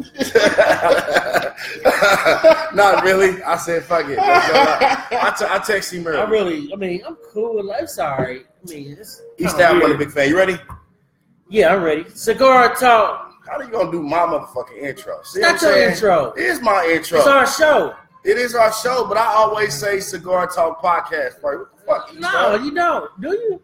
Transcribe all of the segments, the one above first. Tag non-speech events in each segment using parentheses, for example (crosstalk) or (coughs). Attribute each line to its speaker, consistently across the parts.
Speaker 1: (laughs) Not really. I said fuck it. Let's go out. I, t- I text him
Speaker 2: I really, I mean, I'm cool with life. Sorry. I mean, it's E-Staff,
Speaker 1: a big fan. You ready?
Speaker 2: Yeah, I'm ready. Cigar talk.
Speaker 1: How are you gonna do my motherfucking intro? See
Speaker 2: That's your
Speaker 1: saying?
Speaker 2: intro.
Speaker 1: It is my intro.
Speaker 2: It's our show.
Speaker 1: It is our show, but I always say Cigar Talk Podcast. Right? What the fuck?
Speaker 2: No, you don't. Do you?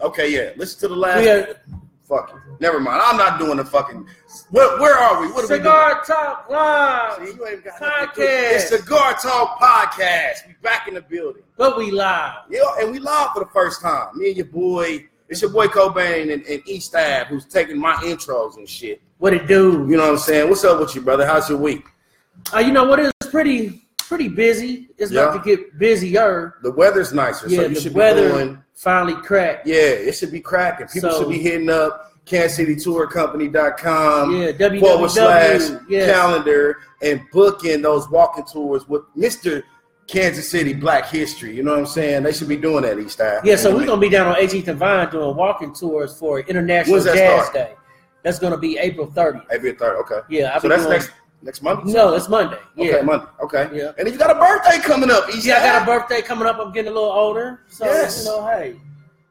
Speaker 1: Okay, yeah. Listen to the last.
Speaker 2: Are
Speaker 1: Fuck you. Never mind. I'm not doing the fucking. Where, where are we? What are
Speaker 2: Cigar Talk
Speaker 1: we
Speaker 2: Live.
Speaker 1: doing? See, you ain't got nothing to do.
Speaker 2: Podcast.
Speaker 1: It's Cigar Talk Podcast. We back in the building.
Speaker 2: But we live.
Speaker 1: Yeah, and we live for the first time. Me and your boy. It's your boy Cobain and, and E-Staff who's taking my intros and shit.
Speaker 2: What it do?
Speaker 1: You know what I'm saying? What's up with you, brother? How's your week?
Speaker 2: Uh, you know what? It's pretty pretty busy. It's about
Speaker 1: Yeah.
Speaker 2: to get busier.
Speaker 1: The weather's nicer,
Speaker 2: Yeah,
Speaker 1: so you should
Speaker 2: weather
Speaker 1: be doing.
Speaker 2: Finally cracked.
Speaker 1: Yeah, it should be cracking. People
Speaker 2: So-
Speaker 1: should be hitting up CansCityTourCompany.com
Speaker 2: Yeah,
Speaker 1: forward slash
Speaker 2: www. Yes.
Speaker 1: calendar and booking those walking tours with Mr. Kansas City Black History. You know what I'm saying? They should be doing that each time.
Speaker 2: Yeah, so we're gonna be down on 18th and Vine doing walking tours for International Jazz
Speaker 1: start?
Speaker 2: Day. That's gonna be April 30th.
Speaker 1: April third. Okay.
Speaker 2: Yeah, I'll
Speaker 1: So that's
Speaker 2: doing,
Speaker 1: next next month.
Speaker 2: No, it's Monday.
Speaker 1: Okay,
Speaker 2: Yeah.
Speaker 1: Monday. Okay.
Speaker 2: Yeah.
Speaker 1: And then you got a birthday coming up. East
Speaker 2: Yeah, I got a birthday coming up. I'm getting a little older. So
Speaker 1: Yes.
Speaker 2: you know, hey.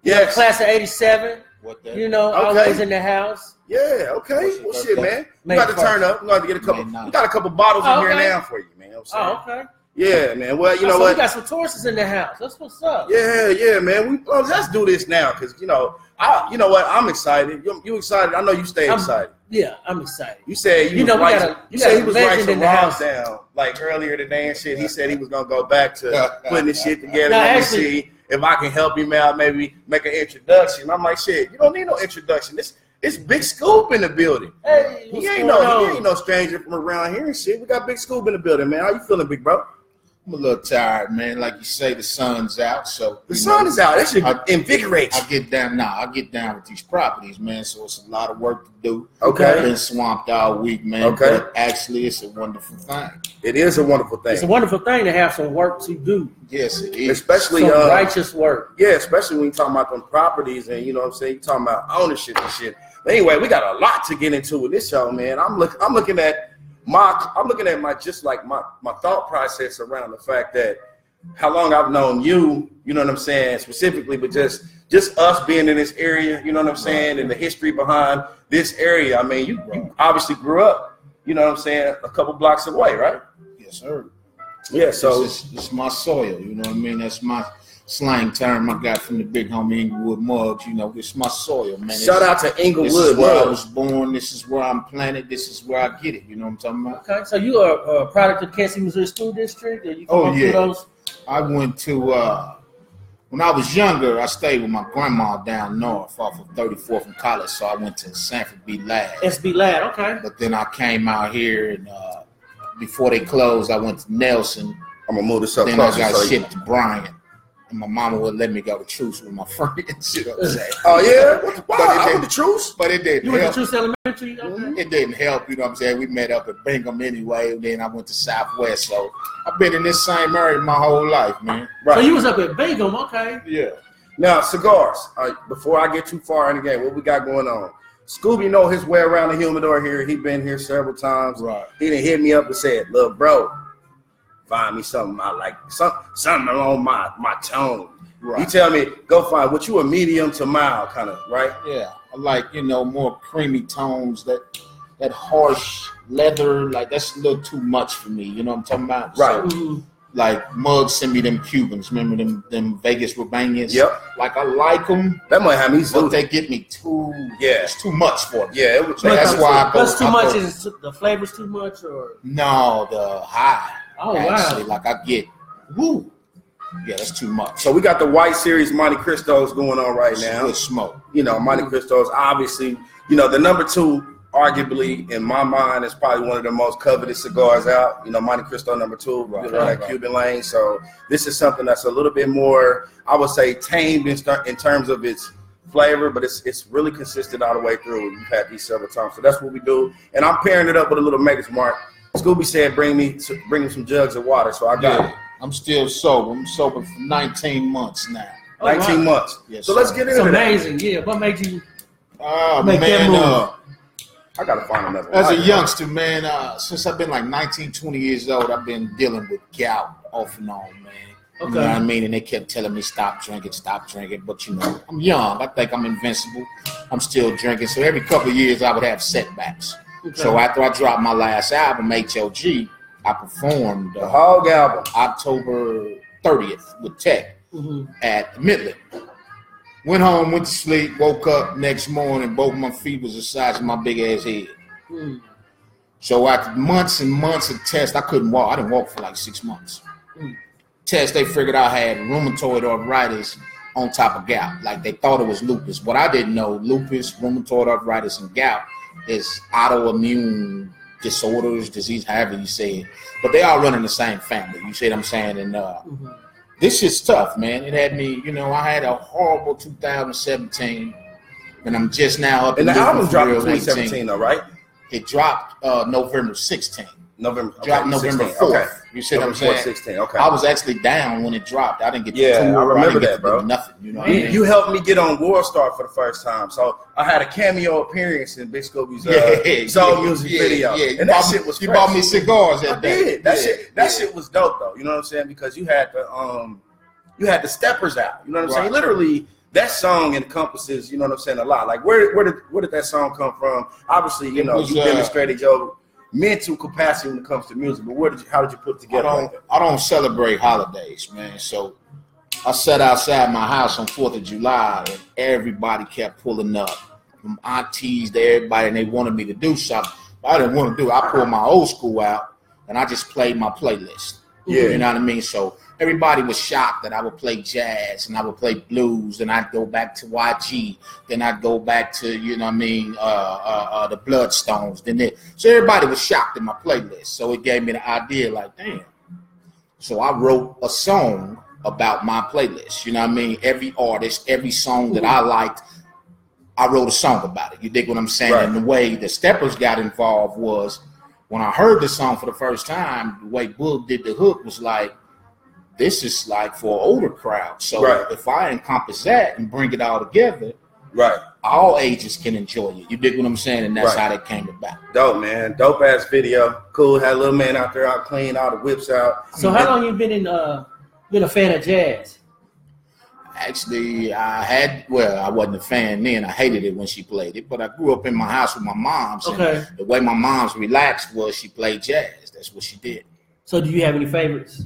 Speaker 1: Yes.
Speaker 2: Class of 87,
Speaker 3: What that?
Speaker 2: you know,
Speaker 1: Okay.
Speaker 2: always in the house.
Speaker 1: Yeah. Okay. Well, shit, man. We
Speaker 2: May
Speaker 1: got to
Speaker 2: first.
Speaker 1: turn up. We got to get a couple. We got a couple bottles
Speaker 2: Oh,
Speaker 1: in here oh,
Speaker 2: okay.
Speaker 1: now for you, man. You know what I'm oh, saying?
Speaker 2: Oh, okay.
Speaker 1: Yeah, man. Well, you oh, know
Speaker 2: so
Speaker 1: what?
Speaker 2: we got some Tauruses in the house. That's what's up.
Speaker 1: Yeah, yeah, man. We well, let's do this now because you know, I, you know what? I'm excited. You, you excited? I know you stay
Speaker 2: I'm-
Speaker 1: excited.
Speaker 2: Yeah, I'm excited.
Speaker 1: You said you,
Speaker 2: You know, we
Speaker 1: right.
Speaker 2: got a-
Speaker 1: you
Speaker 2: we
Speaker 1: said he was right some
Speaker 2: in the house.
Speaker 1: down like earlier today and shit. He said he was gonna go back to (laughs) putting this shit together.
Speaker 2: No,
Speaker 1: Let me
Speaker 2: actually-
Speaker 1: see if I can help him out. Maybe make an introduction. I'm like, shit. You don't need no introduction. This it's Big Scoob in the building.
Speaker 2: Hey,
Speaker 1: He ain't no he ain't no stranger from around here and shit. We got Big Scoob in the building, man. How you feeling, big bro?
Speaker 3: I'm a little tired, man. Like you say, the sun's out, so
Speaker 1: The sun
Speaker 3: know,
Speaker 1: is out. That should
Speaker 3: I-
Speaker 1: invigorate.
Speaker 3: I get down now. I get down with these properties, man. So it's a lot of work to do.
Speaker 1: Okay.
Speaker 3: I've been swamped all week, man.
Speaker 1: Okay.
Speaker 3: But actually, it's a wonderful thing.
Speaker 1: It is a wonderful thing.
Speaker 2: It's a wonderful thing to have some work to do.
Speaker 3: Yes, it is.
Speaker 1: especially
Speaker 2: Some
Speaker 1: uh,
Speaker 2: righteous work.
Speaker 1: yeah, especially when you're talking about them properties and you know what I'm saying, you talking about ownership and shit. But anyway, we got a lot to get into with this show, man. I'm look I'm looking at my I'm looking at my just like my my thought process around the fact that how long I've known you, you know what I'm saying, specifically, but just just us being in this area, you know what I'm saying, and the history behind this area. I mean, you, you obviously grew up, you know what I'm saying, a couple blocks away, right?
Speaker 3: Yes, sir.
Speaker 1: Yeah, so
Speaker 3: it's, it's my soil. You know what I mean? That's my slang term I got from the big homie Inglewood Muggs. You know, it's my soil, man.
Speaker 1: shout
Speaker 3: It's-
Speaker 1: out to
Speaker 3: This is where I was born. This is where I'm planted. This is where I get it. You know what I'm talking about?
Speaker 2: Okay, so you are a product of Kansas City, Missouri School District? Or you
Speaker 3: Oh, yeah.
Speaker 2: those?
Speaker 3: I went to uh when I was younger. I stayed with my grandma down north off of 34th and College, so I went to Sanford B. Ladd.
Speaker 2: SB Ladd, okay.
Speaker 3: But then I came out here, and uh, before they closed, I went to Nelson.
Speaker 1: I'm gonna move this up
Speaker 3: then I got
Speaker 1: so
Speaker 3: shipped to Bryant, and my mama would let me go to truce with my (laughs) friends. You know what I'm saying?
Speaker 1: Oh yeah, what the, wow,
Speaker 3: But it
Speaker 1: I
Speaker 3: didn't-
Speaker 1: with the truth.
Speaker 3: But it didn't
Speaker 2: You went to. Truce Elementary? Okay.
Speaker 3: It didn't help, you know what I'm saying? We met up at Bingham anyway, and then I went to Southwest. So I've been in this same area my whole life, man.
Speaker 1: Right.
Speaker 2: So you was up at Bingham, okay.
Speaker 3: Yeah.
Speaker 1: now cigars. All right, before I get too far in the game, what we got going on? Scooby know his way around the humidor here. He been here several times.
Speaker 3: Right.
Speaker 1: He didn't hit me up and said, "Look, bro, find me something I like, some, something along my my tone." You tell me, go find what you a medium to mild kind of right.
Speaker 3: Yeah. I like, you know, more creamy tones, that that harsh leather, like that's a little too much for me. You know what I'm talking about?
Speaker 1: Right.
Speaker 3: So, like Mug sent me them Cubans. Remember them them Vegas Robainas?
Speaker 1: Yep,
Speaker 3: Like I like them,
Speaker 1: that might have me
Speaker 3: but
Speaker 1: zooted.
Speaker 3: they get me too.
Speaker 1: Yeah.
Speaker 3: It's too much for me.
Speaker 1: Yeah, it was.
Speaker 3: So that's why I go.
Speaker 2: What's too
Speaker 3: I
Speaker 2: much?
Speaker 3: go-
Speaker 2: Is the flavors too much, or
Speaker 3: no the high.
Speaker 2: Oh
Speaker 3: actually,
Speaker 2: wow?
Speaker 3: like I get woo. Yeah, that's too much.
Speaker 1: So we got the White Series Montecristos going on right now.
Speaker 3: good smoke.
Speaker 1: you know, Monte mm-hmm. Cristos, obviously, you know, the number two, arguably, in my mind, is probably one of the most coveted cigars out. You know, Montecristo number two,
Speaker 3: Right,
Speaker 1: you know, that
Speaker 3: right.
Speaker 1: Cuban lane. So this is something that's a little bit more, I would say, tamed in, st- in terms of its flavor, but it's it's really consistent all the way through. We've had these several times, so that's what we do. And I'm pairing it up with a little Maker's Mark. Scooby said, "Bring me, bring me some jugs of water." So I got
Speaker 3: Yeah. I'm still sober. I'm sober for 19 months now.
Speaker 2: Oh,
Speaker 1: 19
Speaker 2: wow.
Speaker 1: months.
Speaker 3: Yes,
Speaker 1: so let's get
Speaker 2: It's
Speaker 1: into that.
Speaker 2: amazing. Yeah. What made you?
Speaker 3: Oh
Speaker 2: Make that
Speaker 3: man,
Speaker 2: move.
Speaker 3: uh,
Speaker 1: I gotta find another. One?
Speaker 3: As a
Speaker 1: one.
Speaker 3: youngster, man, uh, since I've been like 19, 20 years old, I've been dealing with gout off and on, man. Okay. You know what I mean? And they kept telling me stop drinking, stop drinking. But you know, I'm young. I think I'm invincible. I'm still drinking. So every couple of years, I would have setbacks. So after I dropped my last album, HLG, I performed
Speaker 1: the Hog album.
Speaker 3: October 30th with Tech
Speaker 2: Mhm.
Speaker 3: at Midland. Went home, went to sleep, woke up next morning, both my feet was the size of my big ass head.
Speaker 2: Mm.
Speaker 3: So after months and months of tests, I couldn't walk. I didn't walk for like six months.
Speaker 2: Mm.
Speaker 3: Tests, they figured I had rheumatoid arthritis on top of gout. Like they thought it was lupus. What I didn't know, lupus, rheumatoid arthritis, and gout is autoimmune disorders, disease, however you say it. But they all run in the same family. You see what I'm saying? And uh,
Speaker 2: Mhm.
Speaker 3: this is tough, man. It had me, you know, I had a horrible 2017, and I'm just now up
Speaker 1: And the album dropped in
Speaker 3: real
Speaker 1: 2017, though, right?
Speaker 3: It dropped uh, November 16th.
Speaker 1: November. Okay,
Speaker 3: Dropped November
Speaker 1: 16.
Speaker 3: 4th.
Speaker 1: Okay.
Speaker 3: You see what I'm saying?
Speaker 1: 16. Okay.
Speaker 3: I was actually down when it dropped. I didn't get to
Speaker 1: Yeah,
Speaker 3: tour.
Speaker 1: I remember
Speaker 3: get
Speaker 1: that, bro.
Speaker 3: Nothing. You know what
Speaker 1: You,
Speaker 3: I mean?
Speaker 1: you helped me get on WorldStar for the first time, so I had a cameo appearance in Big Scooby's uh, (laughs)
Speaker 3: Yeah,
Speaker 1: soul
Speaker 3: yeah,
Speaker 1: music
Speaker 3: yeah,
Speaker 1: video,
Speaker 3: Yeah,
Speaker 1: and that shit was.
Speaker 3: You bought me cigars that
Speaker 1: I
Speaker 3: day.
Speaker 1: did. That shit. That shit was dope, though. You know what I'm saying? Because you had the um, you had the steppers out. You know what I'm saying? Literally, that song encompasses. You know what I'm saying? A lot. Like where where did where did that song come from? Obviously, you
Speaker 3: It
Speaker 1: know,
Speaker 3: was,
Speaker 1: you
Speaker 3: uh,
Speaker 1: demonstrated your mental capacity when it comes to music. But where did you? How did you put it
Speaker 3: I
Speaker 1: together? like
Speaker 3: don't.
Speaker 1: that?
Speaker 3: I don't celebrate holidays, man. So I sat outside my house on Fourth of July, and everybody kept pulling up, from aunties to everybody, and they wanted me to do something. But I didn't want to do. it. I pulled my old school out, and I just played my playlist.
Speaker 1: Yeah.
Speaker 3: You know what I mean? So everybody was shocked that I would play jazz and I would play blues, and I'd go back to YG, then I'd go back to, you know what I mean, uh, uh, uh, the Bloodstones. Then it, so everybody was shocked in my playlist. So it gave me the idea, like, damn. So I wrote a song about my playlist. You know what I mean? Every artist, every song that I liked, I wrote a song about it. You dig what I'm saying?
Speaker 1: Right.
Speaker 3: And the way the Steppers got involved was when I heard the song for the first time, the way Bull did the hook was like, this is like for an older crowd. So
Speaker 1: Right.
Speaker 3: if I encompass that and bring it all together,
Speaker 1: Right.
Speaker 3: all ages can enjoy it. You dig what I'm saying? And that's
Speaker 1: Right.
Speaker 3: how that came about.
Speaker 1: Dope, man. Dope ass video. Cool. Had a little man out there out clean all the whips out.
Speaker 2: So how long you been in uh been a fan of jazz?
Speaker 3: Actually, I had well, I wasn't a fan then. I hated it when she played it, but I grew up in my house with my moms. and
Speaker 2: Okay.
Speaker 3: The way my mom's relaxed was she played jazz. That's what she did.
Speaker 2: So do you have any favorites?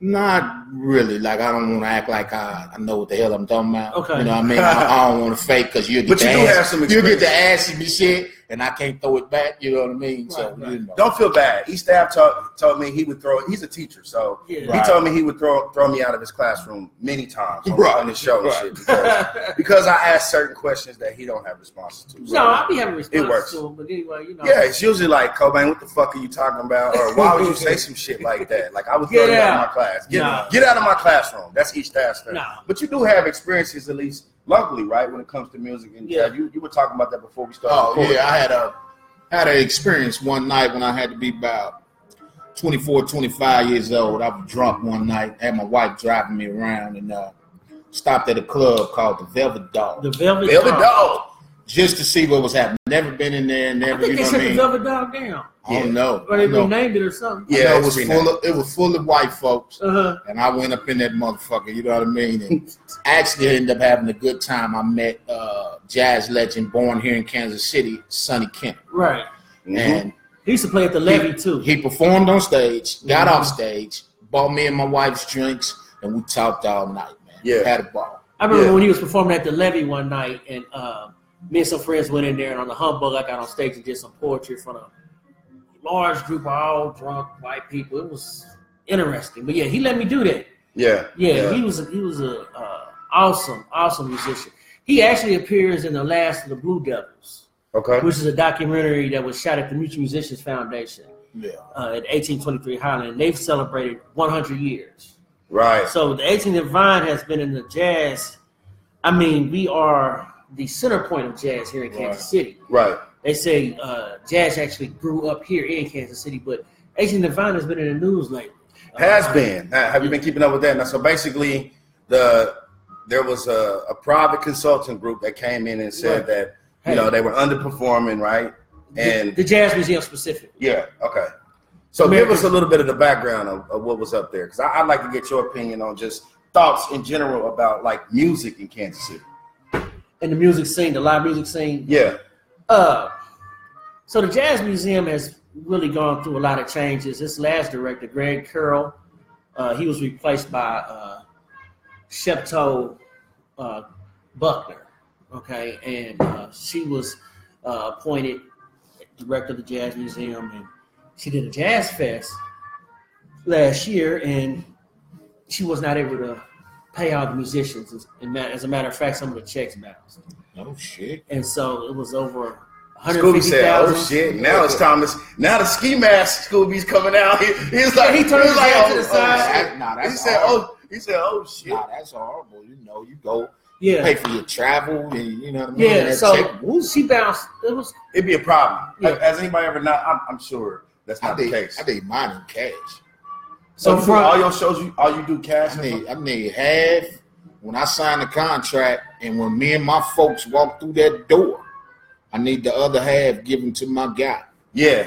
Speaker 3: Not really. Like I don't want to act like I, I know what the hell I'm talking about.
Speaker 2: Okay.
Speaker 3: You know what I mean? I, I don't want to fake because you get
Speaker 1: But
Speaker 3: the
Speaker 1: you do
Speaker 3: ass,
Speaker 1: have some
Speaker 3: you get
Speaker 1: experience.
Speaker 3: the ass in me shit, and I can't throw it back. You know what I mean? so
Speaker 2: Right, right.
Speaker 3: you know.
Speaker 1: Don't feel bad. E-Staff told, told me he would throw. He's a teacher, so
Speaker 2: Yeah.
Speaker 1: he
Speaker 3: Right.
Speaker 1: told me he would throw throw me out of his classroom many times on,
Speaker 3: Right,
Speaker 1: on his show and shit because, (laughs) because I asked certain questions that he don't have responses to. So,
Speaker 2: no, I'll be having responses
Speaker 1: works.
Speaker 2: to him, but anyway, you know.
Speaker 1: yeah, it's usually like Cobain, what the fuck are you talking about? Or why would you say some shit like that? Like I was
Speaker 2: Get
Speaker 1: thrown out of my class. Get,
Speaker 2: Nah.
Speaker 1: get out of my classroom. That's E-Staff's thing.
Speaker 2: Nah.
Speaker 1: But you do have experiences at least locally, right? When it comes to music and
Speaker 2: Yeah.
Speaker 1: You, you were talking about that before we started.
Speaker 3: Oh
Speaker 1: recording.
Speaker 3: yeah, I had a had an experience one night when I had to be about 24, 25 years old. I was drunk one night, had my wife driving me around, and uh, stopped at a club called the Velvet Dog
Speaker 2: The Velvet,
Speaker 1: Velvet
Speaker 2: Dog.
Speaker 1: Dog.
Speaker 3: Just to see what was happening. Never been in there,
Speaker 2: I
Speaker 3: never,
Speaker 2: think
Speaker 3: you
Speaker 2: they
Speaker 3: know what
Speaker 2: shut
Speaker 3: I
Speaker 2: the? Velvet Dog down.
Speaker 3: I don't know.
Speaker 2: Or they
Speaker 3: I know.
Speaker 2: renamed it or something.
Speaker 1: Yeah,
Speaker 3: it was
Speaker 1: renamed.
Speaker 3: full of it was full of white folks.
Speaker 2: Uh-huh.
Speaker 3: And I went up in that motherfucker, you know what I mean? And actually ended up having a good time. I met uh, jazz legend born here in Kansas City, Sonny Kemp.
Speaker 2: Right.
Speaker 1: Mhm.
Speaker 3: And
Speaker 2: He used to play at the Levy too.
Speaker 3: he performed on stage, got
Speaker 2: Mhm.
Speaker 3: off stage, bought me and my wife's drinks, and we talked all night, man.
Speaker 1: Yeah.
Speaker 3: Had a ball.
Speaker 2: I remember
Speaker 1: Yeah.
Speaker 2: when he was performing at the Levy one night, and uh, me and some friends went in there, and on the humbug, I got on stage and did some poetry in front of a large group of all drunk white people. It was interesting, but yeah, he let me do that.
Speaker 1: Yeah.
Speaker 2: Yeah, he was a, he was a uh, awesome, awesome musician. He actually appears in the last of the Blue Devils,
Speaker 1: Okay.
Speaker 2: which is a documentary that was shot at the Mutual Musicians Foundation
Speaker 3: Yeah.
Speaker 2: uh, at 1823 Highland. They've celebrated 100 years.
Speaker 1: Right.
Speaker 2: So the 18th and Vine has been in the jazz. I mean, we are the center point of jazz here in Kansas
Speaker 3: Right.
Speaker 2: City.
Speaker 1: Right.
Speaker 2: They say uh, jazz actually grew up here in Kansas City, but 18th and Vine has been in the news lately.
Speaker 1: Has
Speaker 2: Uh,
Speaker 1: been. Uh, Have you been keeping up with that? Now, so basically, the there was a, a private consulting group that came in and said
Speaker 2: Right.
Speaker 1: that you
Speaker 2: Hey.
Speaker 1: know they were underperforming, right? And
Speaker 2: the Jazz Museum specifically.
Speaker 1: yeah, okay. So
Speaker 2: American-
Speaker 1: give us a little bit of the background of, of what was up there, because I'd like to get your opinion on just thoughts in general about like music in Kansas City.
Speaker 2: And the music scene, the live music scene.
Speaker 1: Yeah,
Speaker 2: Uh, so the Jazz Museum has really gone through a lot of changes. This last director, Greg Carroll, uh, he was replaced by uh, Cheptoo uh, Buckner. Okay, and uh, she was uh, appointed director of the Jazz Museum, and she did a jazz fest last year, and she was not able to pay all the musicians. As, and as a matter of fact, some of the checks bounced,
Speaker 3: Oh shit.
Speaker 2: and so it was over.
Speaker 1: Scooby said, "Oh shit! Now it's Thomas. Now the ski mask Scooby's coming out. He, (laughs) he's
Speaker 2: Yeah,
Speaker 1: like,
Speaker 2: he turned
Speaker 1: he's
Speaker 2: his
Speaker 1: like,
Speaker 2: head
Speaker 1: oh,
Speaker 2: to the
Speaker 1: oh,
Speaker 2: side.
Speaker 1: shit.
Speaker 3: That- nah,
Speaker 1: He said, oh,
Speaker 3: horrible.
Speaker 1: oh, he said, oh shit.
Speaker 3: Nah, that's horrible. You know, you go
Speaker 2: Yeah,
Speaker 3: pay for your travel and you know what I mean.
Speaker 2: yeah.
Speaker 3: That
Speaker 2: So
Speaker 3: check-
Speaker 2: she bounced. It was
Speaker 1: It'd be a problem.
Speaker 2: Yeah.
Speaker 1: Has anybody ever not? I'm, I'm sure that's
Speaker 3: I
Speaker 1: not the
Speaker 3: did,
Speaker 1: case.
Speaker 3: I think mine in cash.
Speaker 1: So
Speaker 2: so
Speaker 1: you
Speaker 2: from
Speaker 1: all your shows, you all you do cash.
Speaker 3: I need, I need half when I sign the contract, and when me and my folks walk through that door, I need the other half given to my guy.
Speaker 1: Yeah,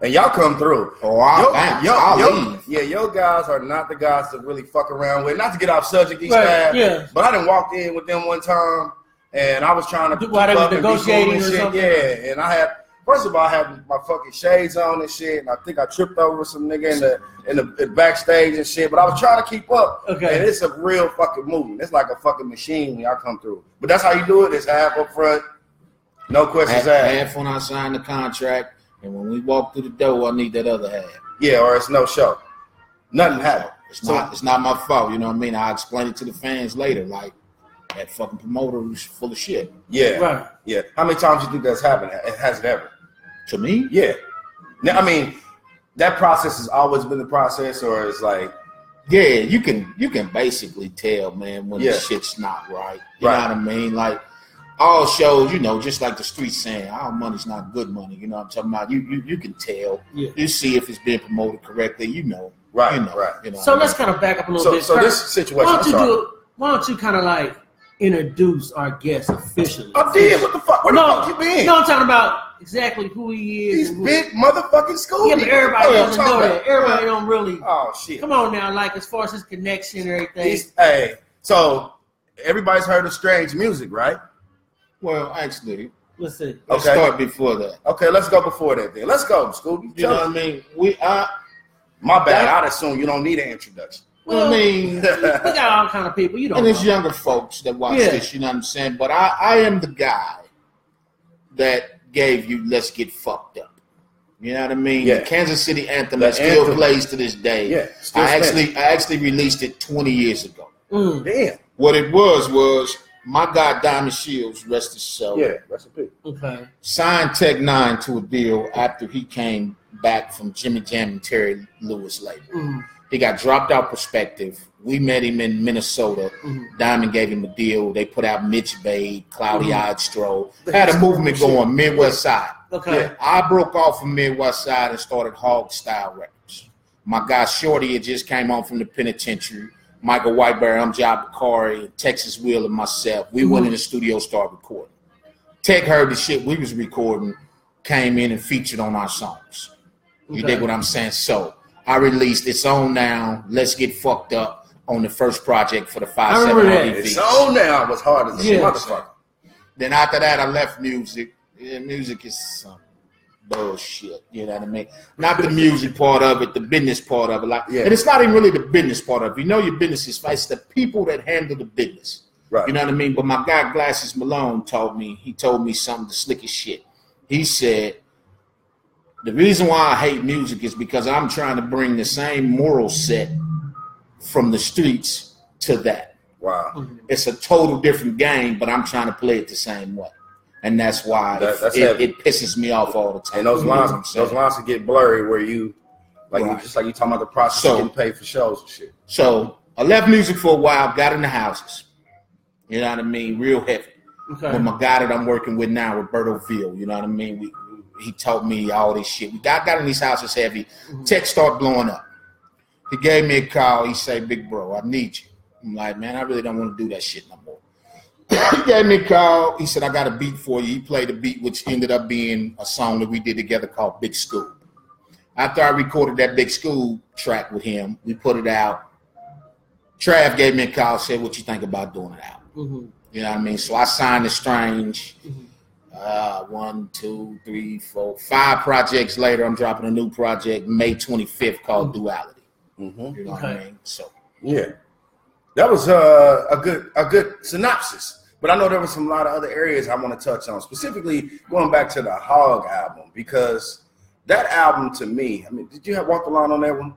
Speaker 1: and y'all come through.
Speaker 3: Oh, or I'll
Speaker 1: Yo,
Speaker 3: bounce.
Speaker 1: yo,
Speaker 3: I'll
Speaker 1: yo-
Speaker 3: leave.
Speaker 1: yeah, your guys are not the guys to really fuck around with. Not to get off subject each
Speaker 2: Right,
Speaker 1: time,
Speaker 2: yeah.
Speaker 1: but I didn't walk in with them one time, and I was trying to
Speaker 2: While they
Speaker 1: keep
Speaker 2: was
Speaker 1: up and be
Speaker 2: negotiating
Speaker 1: cool and
Speaker 2: or
Speaker 1: shit.
Speaker 2: something?
Speaker 1: Yeah, and I had first of all, I had my fucking shades on and shit, and I think I tripped over some nigga in the in the, in the backstage and shit. But I was trying to keep up.
Speaker 2: Okay.
Speaker 1: and it's a real fucking movement. It's like a fucking machine when y'all come through. But that's how you do it. It's half up front, no questions
Speaker 3: Half,
Speaker 1: asked.
Speaker 3: half when I sign the contract, and when we walk through the door, I need that other half.
Speaker 1: Yeah, or it's no show. Nothing happened.
Speaker 3: It's
Speaker 1: So-
Speaker 3: not. It's not my fault. You know what I mean? I explain it to the fans later. Like that fucking promoter was full of shit.
Speaker 1: Yeah,
Speaker 2: right.
Speaker 1: yeah. How many times do you think that's happened? It hasn't ever?
Speaker 3: To me,
Speaker 1: Yeah. Now, I mean, that process has always been the process, or it's like,
Speaker 3: yeah, you can you can basically tell, man, when
Speaker 1: Yeah.
Speaker 3: the shit's not right. You
Speaker 1: Right.
Speaker 3: know what I mean? Like all shows, you know, just like the streets saying, our money's not good money. You know what I'm talking about? You you, you can tell.
Speaker 2: Yeah.
Speaker 3: You see if it's being promoted correctly. You know.
Speaker 1: right,
Speaker 3: You know.
Speaker 1: right.
Speaker 3: You know
Speaker 2: So let's
Speaker 3: mean?
Speaker 2: kind of back up a little
Speaker 1: So,
Speaker 2: bit.
Speaker 1: so
Speaker 2: Kurt,
Speaker 1: this situation,
Speaker 2: why don't you
Speaker 1: sorry.
Speaker 2: do? Why don't you kind of like introduce our guest officially?
Speaker 1: I did. What the fuck? Where
Speaker 2: no,
Speaker 1: the fuck you been?
Speaker 2: no, I'm talking about exactly who he is.
Speaker 1: He's
Speaker 2: and who-
Speaker 1: big motherfucking Scooby.
Speaker 2: Yeah, but everybody
Speaker 1: Oh,
Speaker 2: doesn't know that.
Speaker 1: about-
Speaker 2: Everybody don't really.
Speaker 1: Oh shit.
Speaker 2: Come on now, like as far as his connection and everything.
Speaker 1: These- hey, so everybody's heard of strange music, right?
Speaker 3: Well, actually,
Speaker 2: Listen,
Speaker 3: let's see.
Speaker 1: Okay,
Speaker 3: start before that.
Speaker 1: Okay, let's go before that. Then let's go, Scooby.
Speaker 3: You know what. I mean? We I
Speaker 1: My bad.
Speaker 3: That-
Speaker 1: I'd assume you don't need an introduction.
Speaker 2: well,
Speaker 3: I mean (laughs)
Speaker 2: we got all kind of people. You don't
Speaker 3: and it's younger folks that watch
Speaker 2: Yeah.
Speaker 3: this, you know what I'm saying? But I, I am the guy that gave you Let's Get Fucked Up. You know what I mean?
Speaker 1: Yeah.
Speaker 3: The Kansas City anthem
Speaker 1: The
Speaker 3: that still
Speaker 1: anthem.
Speaker 3: plays to this day.
Speaker 1: Yeah, still
Speaker 3: I
Speaker 1: spins.
Speaker 3: actually I actually released it 20 years ago.
Speaker 2: Mm,
Speaker 1: Damn.
Speaker 3: What it was was my guy Diamond Shields, rest his soul,
Speaker 1: Yeah, recipe.
Speaker 2: okay.
Speaker 3: signed Tech N9ne to a deal after he came back from Jimmy Jam and Terry Lewis label.
Speaker 2: Mm,
Speaker 3: He got dropped out perspective. We met him in Minnesota.
Speaker 2: mm,
Speaker 3: Diamond gave him a deal. They put out Mitch Babe, Cloudy
Speaker 2: Mhm.
Speaker 3: Eyed. Had a movement going, Midwest Side.
Speaker 2: okay.
Speaker 1: Yeah.
Speaker 3: I broke off from Midwest Side and started Hog Style Records. My guy Shorty had just came home from the penitentiary. Michael Whiteberry, I'm Job Bakari, Texas Wheel, and myself. We went
Speaker 2: Mhm.
Speaker 3: in the studio, started recording. Tech heard the shit we was recording, came in and featured on our songs. You
Speaker 2: Okay.
Speaker 3: dig what I'm saying? So I released It's On Now, Let's Get Fucked Up on the first project for the 5
Speaker 2: I remember that.
Speaker 1: It's on now. Was hard as a
Speaker 2: Yeah.
Speaker 1: motherfucker.
Speaker 3: Then after that, I left music. Yeah, music is some bullshit. You know what I mean? Not the music part of it, the business part of it. Like,
Speaker 1: Yeah.
Speaker 3: and it's not even really the business part of it. You know, your business is it's the people that handle the business.
Speaker 1: Right.
Speaker 3: You know what I mean? But my guy Glasses Malone told me, he told me something the slickest shit. He said, the reason why I hate music is because I'm trying to bring the same moral set from the streets to that.
Speaker 1: Wow.
Speaker 2: Mhm.
Speaker 3: It's a total different game, but I'm trying to play it the same way. And that's why
Speaker 1: That- that's
Speaker 3: it, it pisses me off all the time.
Speaker 1: And those
Speaker 3: You know what
Speaker 1: lines, those lines can get blurry where you, like, you, just like you talking about the process
Speaker 3: So-
Speaker 1: of getting paid for shows and shit.
Speaker 3: So I left music for a while, got in the houses. You know what I mean? Real heavy.
Speaker 2: Okay.
Speaker 3: With my guy that I'm working with now, Roberto Ville, you know what I mean? We, he taught me all this shit. We got, got in these houses heavy. Tech start blowing up. He gave me a call. He said, Big bro, I need you. I'm like, man, I really don't want to do that shit no more. (coughs) he gave me a call. He said, I got a beat for you. He played the beat, which ended up being a song that we did together called Big School. After I recorded that Big School track with him, we put it out. Trav gave me a call, said, What you think about doing it out?
Speaker 2: Mhm.
Speaker 3: You know what I mean? So I signed the Strange.
Speaker 2: Mhm.
Speaker 3: Uh, one, two, three, four, five projects later, I'm dropping a new project May 25th called Duality.
Speaker 1: Mhm.
Speaker 3: You know what I
Speaker 2: Okay.
Speaker 3: mean? So
Speaker 1: Yeah, that was uh, a good a good synopsis. But I know there was some lot of other areas I want to touch on, specifically going back to the Hog album because that album to me. I mean, did you have Walk the Line on that one,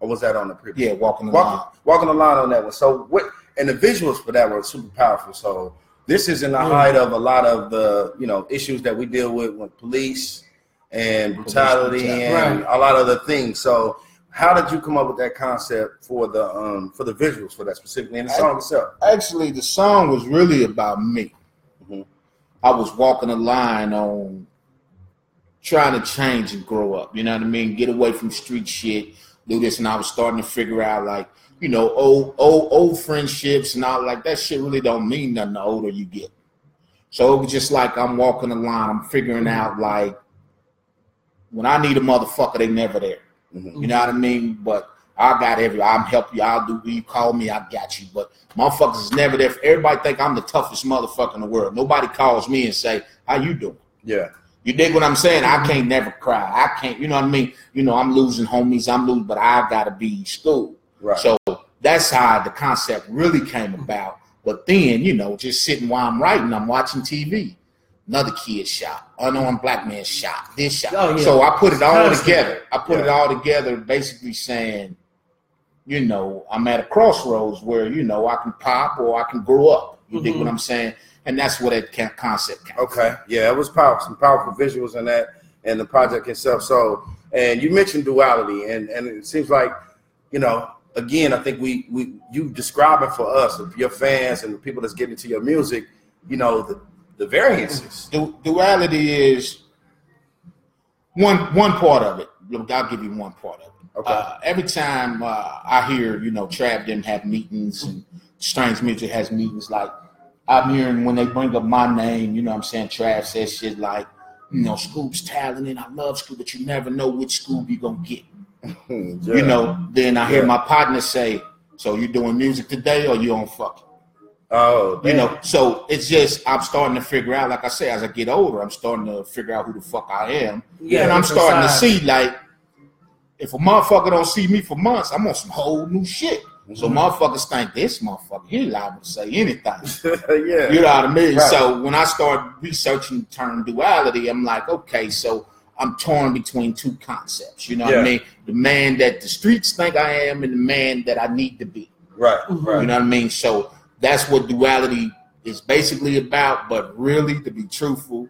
Speaker 1: or was that on the previous?
Speaker 3: yeah, walking the line.
Speaker 1: Walking the line on that one. So what? And the visuals for that were super powerful. So this is in the height of a lot of the you know issues that we deal with with police and brutality
Speaker 3: brutality.
Speaker 1: and a lot of the things. So how did you come up with that concept for the um for the visuals for that specifically and the song itself?
Speaker 3: Actually, the song was really about me.
Speaker 1: Mhm.
Speaker 3: I was walking a line on trying to change and grow up. You know what I mean? Get away from street shit, do this, and I was starting to figure out like, you know, old old old friendships and all like that shit really don't mean nothing the older you get. So it was just like I'm walking the line. I'm figuring out like when I need a motherfucker, they never there.
Speaker 1: Mhm.
Speaker 3: You know what I mean? But I got every. I'm help you. I'll do. You call me, I got you. But motherfuckers is never there. Everybody think I'm the toughest motherfucker in the world. Nobody calls me and say, "How you doing?"
Speaker 1: Yeah,
Speaker 3: You dig what I'm saying? I can't never cry. I can't. You know what I mean? You know I'm losing homies. I'm losing, but I gotta be school.
Speaker 1: Right.
Speaker 3: So that's how the concept really came about. But then, you know, just sitting while I'm writing, I'm watching TV. Another kid shot, unarmed black man shot, this shot.
Speaker 2: Oh, yeah.
Speaker 3: So I put it all together. I put it all together, basically saying, you know, I'm at a crossroads where, you know, I can pop or I can grow up. You dig
Speaker 2: Mhm.
Speaker 3: what I'm saying? And that's where that concept came
Speaker 1: Okay, yeah, it was powerful, some powerful visuals in that and the project itself. So, and you mentioned duality, and and it seems like, you know, again, I think we we you describing for us, your fans and the people that's getting to your music, you know, the the variances.
Speaker 3: Du- duality is one one part of it. Look, I'll give you one part of it.
Speaker 1: Okay.
Speaker 3: Uh, every time uh, I hear, you know, Trap them have meetings and Strange Music has meetings, like I'm hearing when they bring up my name, you know what I'm saying? Trav says shit like, you know, Scoob's talented. I love Scoob, but you never know which Scoop you're gonna get.
Speaker 1: Hmm, (laughs)
Speaker 3: You know, then I hear
Speaker 1: Yeah.
Speaker 3: my partner say, So you doing music today or you on fucking?
Speaker 1: Oh,
Speaker 3: You
Speaker 1: damn.
Speaker 3: know, so it's just I'm starting to figure out, like I say, as I get older, I'm starting to figure out who the fuck I am.
Speaker 2: Yeah,
Speaker 3: and I'm starting to see like if a motherfucker don't see me for months, I'm on some whole new shit. So
Speaker 1: Mhm.
Speaker 3: motherfuckers think this motherfucker, he liable to say anything. (laughs)
Speaker 1: yeah,
Speaker 3: You know what I mean?
Speaker 1: Right.
Speaker 3: So when I start researching the term duality, I'm like, okay, so I'm torn between two concepts. You know what I mean? The man that the streets think I am and the man that I need to be.
Speaker 1: right,
Speaker 2: Mhm.
Speaker 3: You know what I mean? So that's what duality is basically about. But really, to be truthful,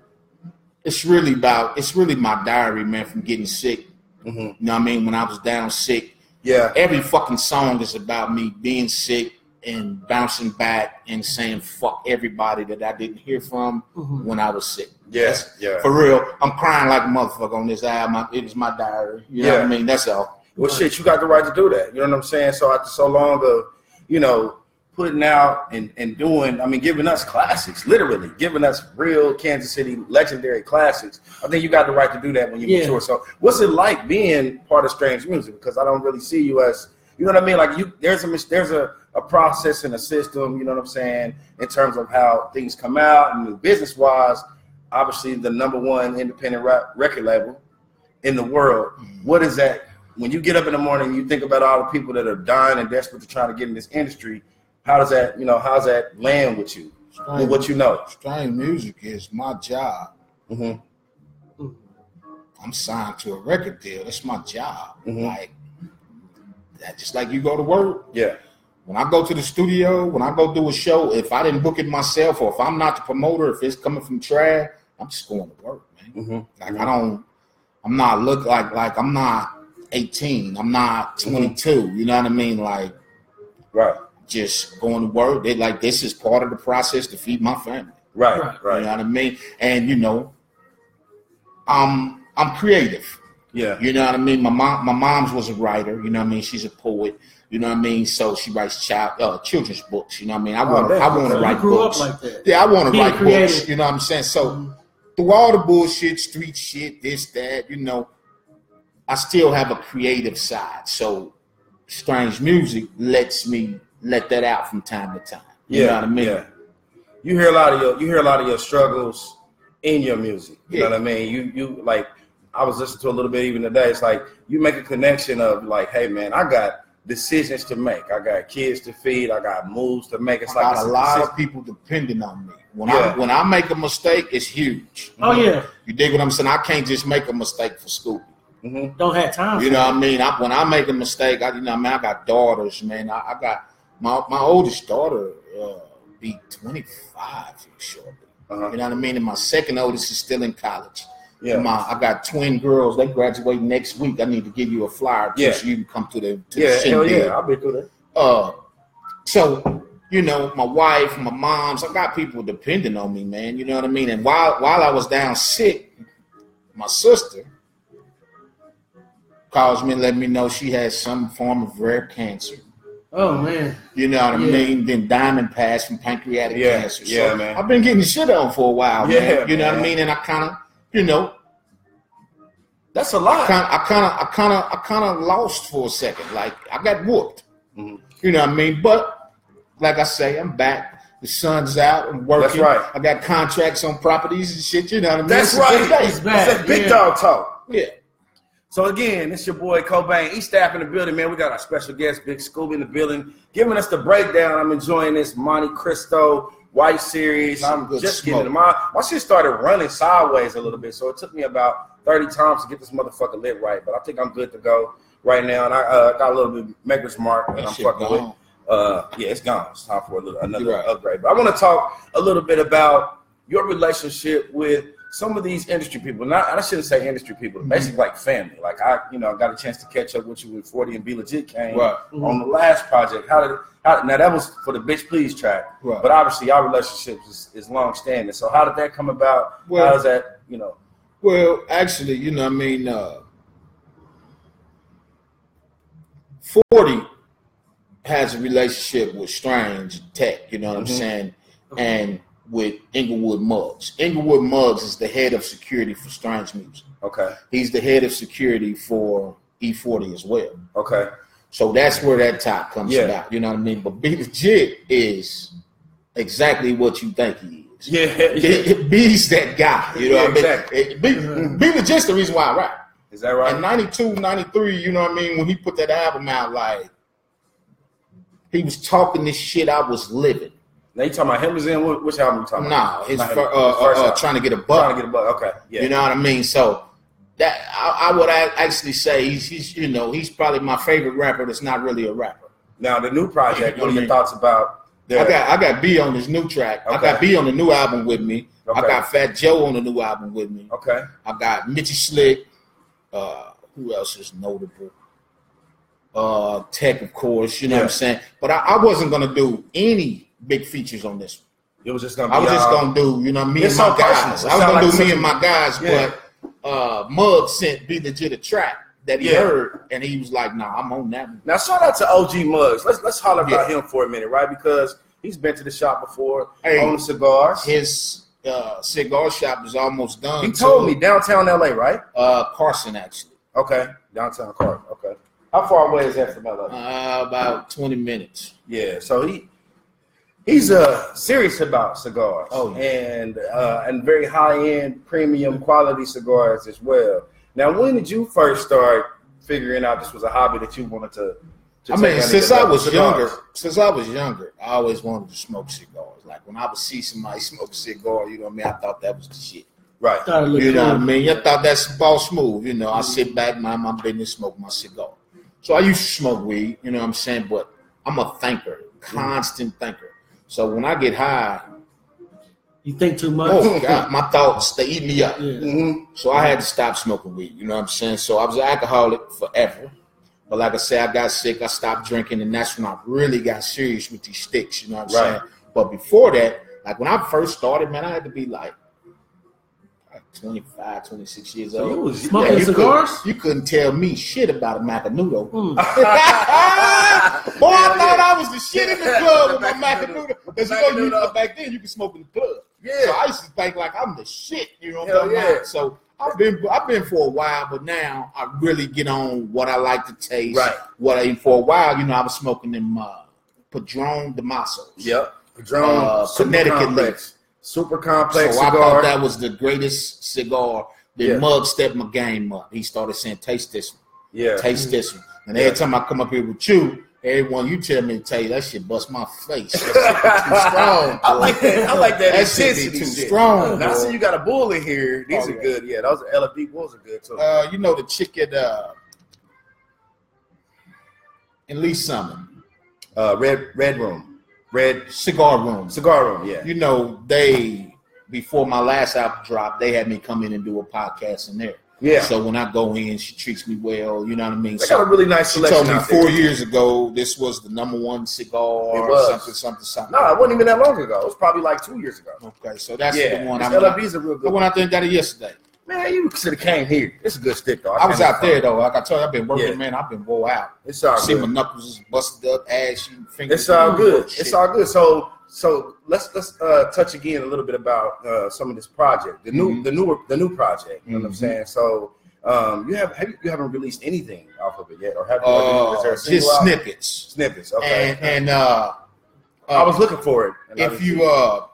Speaker 3: it's really about it's really my diary, man, from getting sick.
Speaker 1: Mhm.
Speaker 3: You know what I mean? When I was down sick,
Speaker 1: Yeah,
Speaker 3: every fucking song is about me being sick and bouncing back and saying fuck everybody that I didn't hear from
Speaker 2: Mhm.
Speaker 3: when I was sick.
Speaker 1: Yes, yeah.
Speaker 3: For real, I'm crying like a motherfucker on this album. It is my diary. You know what I mean? That's all.
Speaker 1: Well, shit, you got the right to do that. You know what I'm saying? So after so long of, you know, putting out and, and doing, I mean, giving us classics, literally giving us real Kansas City legendary classics. I think you got the right to do that when you
Speaker 2: Yeah.
Speaker 1: mature. So what's it like being part of Strange Music? Because I don't really see you as, you know what I mean? Like you, there's a there's a, a process and a system. You know what I'm saying? In terms of how things come out and business wise, obviously the number one independent rap record label in the world. What is that? When you get up in the morning, you think about all the people that are dying and desperate to try to get in this industry. How does that, you know, how's that land with you? With what you know?
Speaker 3: Strange music is my job.
Speaker 1: hmm
Speaker 2: Mhm.
Speaker 3: I'm signed to a record deal. That's my job.
Speaker 1: Mhm.
Speaker 3: Like that, just like you go to work.
Speaker 1: Yeah.
Speaker 3: When I go to the studio, when I go do a show, if I didn't book it myself, or if I'm not the promoter, if it's coming from Trav, I'm just going to work, man.
Speaker 1: hmm
Speaker 3: Like I don't, I'm not look like like I'm not 18. I'm not 22. You know what I mean? Like
Speaker 1: Right.
Speaker 3: just going to work. They like this is part of the process to feed my family.
Speaker 1: Right.
Speaker 2: Right.
Speaker 1: Right.
Speaker 3: You know what I mean? And you know, I'm I'm creative.
Speaker 1: Yeah.
Speaker 3: You know what I mean? My mom, my mom's was a writer. You know what I mean? She's a poet. You know what I mean? So she writes child uh, children's books. You know what I mean? I
Speaker 1: Oh,
Speaker 3: want
Speaker 1: damn.
Speaker 3: I want to write books.
Speaker 2: like that.
Speaker 3: yeah, I want to write
Speaker 2: creative.
Speaker 3: books. You know what I'm saying? So
Speaker 2: Mhm.
Speaker 3: through all the bullshit, street shit, this, that, you know, I still have a creative side. So strange music lets me let that out from time to time. You know what I mean?
Speaker 1: Yeah. You hear a lot of your you hear a lot of your struggles in your music. You know what I mean? You you like I was listening to a little bit even today. It's like you make a connection of like, hey man, I got decisions to make. I got kids to feed. I got moves to make. It's
Speaker 3: I
Speaker 1: like
Speaker 3: got a lot
Speaker 1: decision.
Speaker 3: of people depending on me. When
Speaker 1: Yeah.
Speaker 3: I when I make a mistake, it's huge.
Speaker 2: Oh yeah,
Speaker 3: You dig what I'm saying? I can't just make a mistake for school.
Speaker 1: Mhm.
Speaker 2: don't have time.
Speaker 3: You know what I mean? I, when I make a mistake, I you know I mean I got daughters, man. I, I got my my oldest daughter uh, be 25 shortly.
Speaker 1: Uh-huh.
Speaker 3: You know what I mean? And my second oldest is still in college.
Speaker 1: Yeah.
Speaker 3: And my I got twin girls. They graduate next week. I need to give you a flyer too,
Speaker 1: Yeah.
Speaker 3: so you can come to the to
Speaker 1: Yeah,
Speaker 3: the
Speaker 1: hell yeah. I'll be through that.
Speaker 3: Uh, so you know, my wife, my moms, I got people depending on me, man. You know what I mean? And while while I was down sick, my sister calls me and let me know she has some form of rare cancer.
Speaker 2: Oh man,
Speaker 3: You know what I
Speaker 2: Yeah.
Speaker 3: mean? Then diamond pass from pancreatic
Speaker 1: Yeah,
Speaker 3: cancer. So
Speaker 1: yeah, man.
Speaker 3: I've been getting shit on for a while,
Speaker 1: Yeah,
Speaker 3: man. You know what I mean? And I kind of, you know,
Speaker 1: That's a lot.
Speaker 3: I kind of, I kind of, I kind of lost for a second. Like I got whooped.
Speaker 1: Mhm.
Speaker 3: You know what I mean? But like I say, I'm back. The sun's out. I'm working.
Speaker 1: That's right.
Speaker 3: I got contracts on properties and shit. You know what I mean?
Speaker 1: That's
Speaker 3: It's a good
Speaker 1: right.
Speaker 3: day.
Speaker 2: It's
Speaker 1: big
Speaker 2: yeah.
Speaker 1: dog talk.
Speaker 3: Yeah.
Speaker 1: So again, it's your boy Cobain, E-Staff in the building, man. We got our special guest, Big Scooby in the building, giving us the breakdown. I'm enjoying this Montecristo White Series. I'm just
Speaker 3: smoke.
Speaker 1: getting my my shit started running sideways a little bit, so it took me about 30 times to get this motherfucker lit right. But I think I'm good to go right now, and I uh, got a little bit of Maker's Mark that I'm fucking with. Uh, yeah, it's gone. It's time for a little, another
Speaker 3: right.
Speaker 1: upgrade. But I want to talk a little bit about your relationship with some of these industry people. Not, I shouldn't say industry people.
Speaker 3: Mhm.
Speaker 1: Basically, like family. Like I, you know, I got a chance to catch up with you when Forty and B-Legit came
Speaker 3: Right.
Speaker 1: on the last project. How did? How, now that was for the Bitch Please track,
Speaker 3: Right.
Speaker 1: but obviously our relationship is, is long standing. So how did that come about?
Speaker 3: Well-
Speaker 1: how does that, you know?
Speaker 3: Well, actually, you know, I mean, uh, forty has a relationship with Strange Tech. You know what
Speaker 1: Mhm.
Speaker 3: I'm saying? And with Inglewood Muggs. Inglewood Muggs is the head of security for Strange Music.
Speaker 1: Okay,
Speaker 3: He's the head of security for E40 as well.
Speaker 1: okay,
Speaker 3: So that's where that top comes
Speaker 1: Yeah.
Speaker 3: about. You know what I mean? But B-Legit is exactly what you think he is. (laughs)
Speaker 1: yeah,
Speaker 3: It,
Speaker 1: yeah.
Speaker 3: B's that guy. You know
Speaker 1: Yeah,
Speaker 3: what I mean?
Speaker 1: exactly.
Speaker 3: It- Be,
Speaker 2: Mhm.
Speaker 3: B-Legit's the reason why I rap.
Speaker 1: Is that right?
Speaker 3: In 92, 93, you know what I mean? When he put that album out, like, he was talking this shit I was living.
Speaker 1: now you talking about him? Is in Wh- which album you talking about?
Speaker 3: Nah, fir- uh,
Speaker 1: first
Speaker 3: uh, uh, trying to get a buck.
Speaker 1: Trying to get a buck. Okay, yeah.
Speaker 3: You know what I mean? So that I, I would actually say he's, he's you know he's probably my favorite rapper that's not really a rapper.
Speaker 1: Now the new project. What are your thoughts about? The,
Speaker 3: I got I got B on his new track. I got B on the new album with me. I got Fat Joe on the new album with me.
Speaker 1: okay.
Speaker 3: I got Mitchy Slick. Uh, who else is notable? Uh, Tech, of course. You know what I'm saying. But I, I wasn't gonna do any big features on this.
Speaker 1: It was just gonna. Be
Speaker 3: I was just
Speaker 1: all-
Speaker 3: gonna do, you know, me and my guys. I was gonna
Speaker 1: like
Speaker 3: do me and my guys,
Speaker 1: Yeah.
Speaker 3: but uh, Mug sent B-Legit a track that he
Speaker 1: Yeah.
Speaker 3: heard, and he was like, "Nah, I'm on that." one."
Speaker 1: Now shout out to OG Muggs. Let's let's holler about him for a minute, right? Because he's been to the shop before,
Speaker 3: Hey.
Speaker 1: on cigars.
Speaker 3: His uh, cigar shop is almost done.
Speaker 1: He told me downtown LA, right?
Speaker 3: uh, Carson actually,
Speaker 1: Okay, downtown Carson. Okay, how far away is that from LA?
Speaker 3: uh, about 20 minutes.
Speaker 1: Yeah, so he he's uh serious about cigars.
Speaker 3: Oh, yeah.
Speaker 1: and uh, and very high end, premium quality cigars as well. Now, when did you first start figuring out this was a hobby that you wanted to? to
Speaker 3: I
Speaker 1: take
Speaker 3: mean, since I was
Speaker 1: cigars?
Speaker 3: younger, since I was younger, I always wanted to smoke cigars. Like when I would see somebody smoke a cigar, you know what I mean? I thought that was the shit.
Speaker 1: right?
Speaker 2: Thought it looked
Speaker 3: You know what I mean? I thought that's boss move. You know, I sit back, mind my business, smoke my cigar. So I used to smoke weed, you know what I'm saying? But I'm a thinker, constant thinker. So when I get high,
Speaker 2: You think too much?
Speaker 3: oh God, my thoughts they eat me up.
Speaker 2: Yeah.
Speaker 1: hmm
Speaker 3: So I had to stop smoking weed. You know what I'm saying? So I was an alcoholic forever. But like I said, I got sick. I stopped drinking, and that's when I really got serious with these sticks. You know what I'm
Speaker 1: Right.
Speaker 3: saying? But before that, like when I first started, man, I had to be like like 25, 26 years
Speaker 1: So you
Speaker 3: old.
Speaker 1: was
Speaker 2: Smoking
Speaker 3: Yeah, you
Speaker 2: cigars?
Speaker 3: You couldn't tell me shit about a Macanudo.
Speaker 2: Mm. (laughs)
Speaker 3: Boy, I
Speaker 1: Hell
Speaker 3: thought
Speaker 1: yeah.
Speaker 3: I was the shit in the club with my
Speaker 1: Macanudo.
Speaker 3: Macanudo. Because you know, you,
Speaker 1: Macanudo.
Speaker 3: back then you could smoke in the club. Yeah. So
Speaker 1: yeah.
Speaker 3: I used to think like I'm the shit, you know what
Speaker 1: Hell
Speaker 3: I'm talking
Speaker 1: yeah.
Speaker 3: about? So I've been I've been for a while, but now I really get on what I like to taste.
Speaker 1: Right.
Speaker 3: What I for a while, you know, I was smoking them uh Padron Damasos.
Speaker 1: Yep. Padron,
Speaker 3: Uh, Connecticut
Speaker 1: complex. Super complex
Speaker 3: So I thought that was the greatest cigar. The
Speaker 1: Yeah.
Speaker 3: mug stepped my game up. He started saying, "Taste this one,
Speaker 1: yeah.
Speaker 3: taste this one." And
Speaker 1: Yeah.
Speaker 3: every time I come up here with you, everyone you tell me to tell you that shit bust my face. That shit be too (laughs) strong.
Speaker 1: I like that. I like that,
Speaker 3: That shit be too
Speaker 1: shit.
Speaker 3: strong,
Speaker 1: Now,
Speaker 3: boy.
Speaker 1: see, you got a bull in here. These
Speaker 3: Oh,
Speaker 1: are
Speaker 3: yeah.
Speaker 1: good. Yeah, those LFD bulls are good too.
Speaker 3: Uh, you know the chick at uh, in Lee Summit
Speaker 1: Uh, red, red room, red
Speaker 3: cigar room.
Speaker 1: cigar room. Yeah.
Speaker 3: You know they before my last album dropped, they had me come in and do a podcast in there.
Speaker 1: Yeah.
Speaker 3: So when I go in, she treats me well. You know what I mean?
Speaker 1: they
Speaker 3: So-
Speaker 1: got a really nice
Speaker 3: She
Speaker 1: selection
Speaker 3: told me four
Speaker 1: there.
Speaker 3: years ago this was the number one cigar,
Speaker 1: It was.
Speaker 3: something, something, something.
Speaker 1: No, it wasn't even that long ago. It was probably like two years ago.
Speaker 3: Okay, so that's
Speaker 1: yeah,
Speaker 3: the one.
Speaker 1: this
Speaker 3: I went,
Speaker 1: a real
Speaker 3: I
Speaker 1: good.
Speaker 3: went out there and got it yesterday.
Speaker 1: Man, you should have came here. It's a good stick though.
Speaker 3: I was out there though. Like I told you, I've been working,
Speaker 1: Yeah.
Speaker 3: man. I've been wore out.
Speaker 1: It's all good.
Speaker 3: See my knuckles is busted up, ashy, fingers.
Speaker 1: It's all good.
Speaker 3: Shit.
Speaker 1: It's all good. So, so let's let's uh, touch again a little bit about uh, some of this project, the new
Speaker 3: Mhm.
Speaker 1: the newer the new project. You know what I'm
Speaker 3: Mhm.
Speaker 1: saying? So, um, you have, have you, you haven't released anything off of it yet, or have you?
Speaker 3: Uh,
Speaker 1: is there a single
Speaker 3: just
Speaker 1: out?
Speaker 3: snippets.
Speaker 1: snippets? Okay.
Speaker 3: And and uh,
Speaker 1: I was looking for it.
Speaker 3: if you uh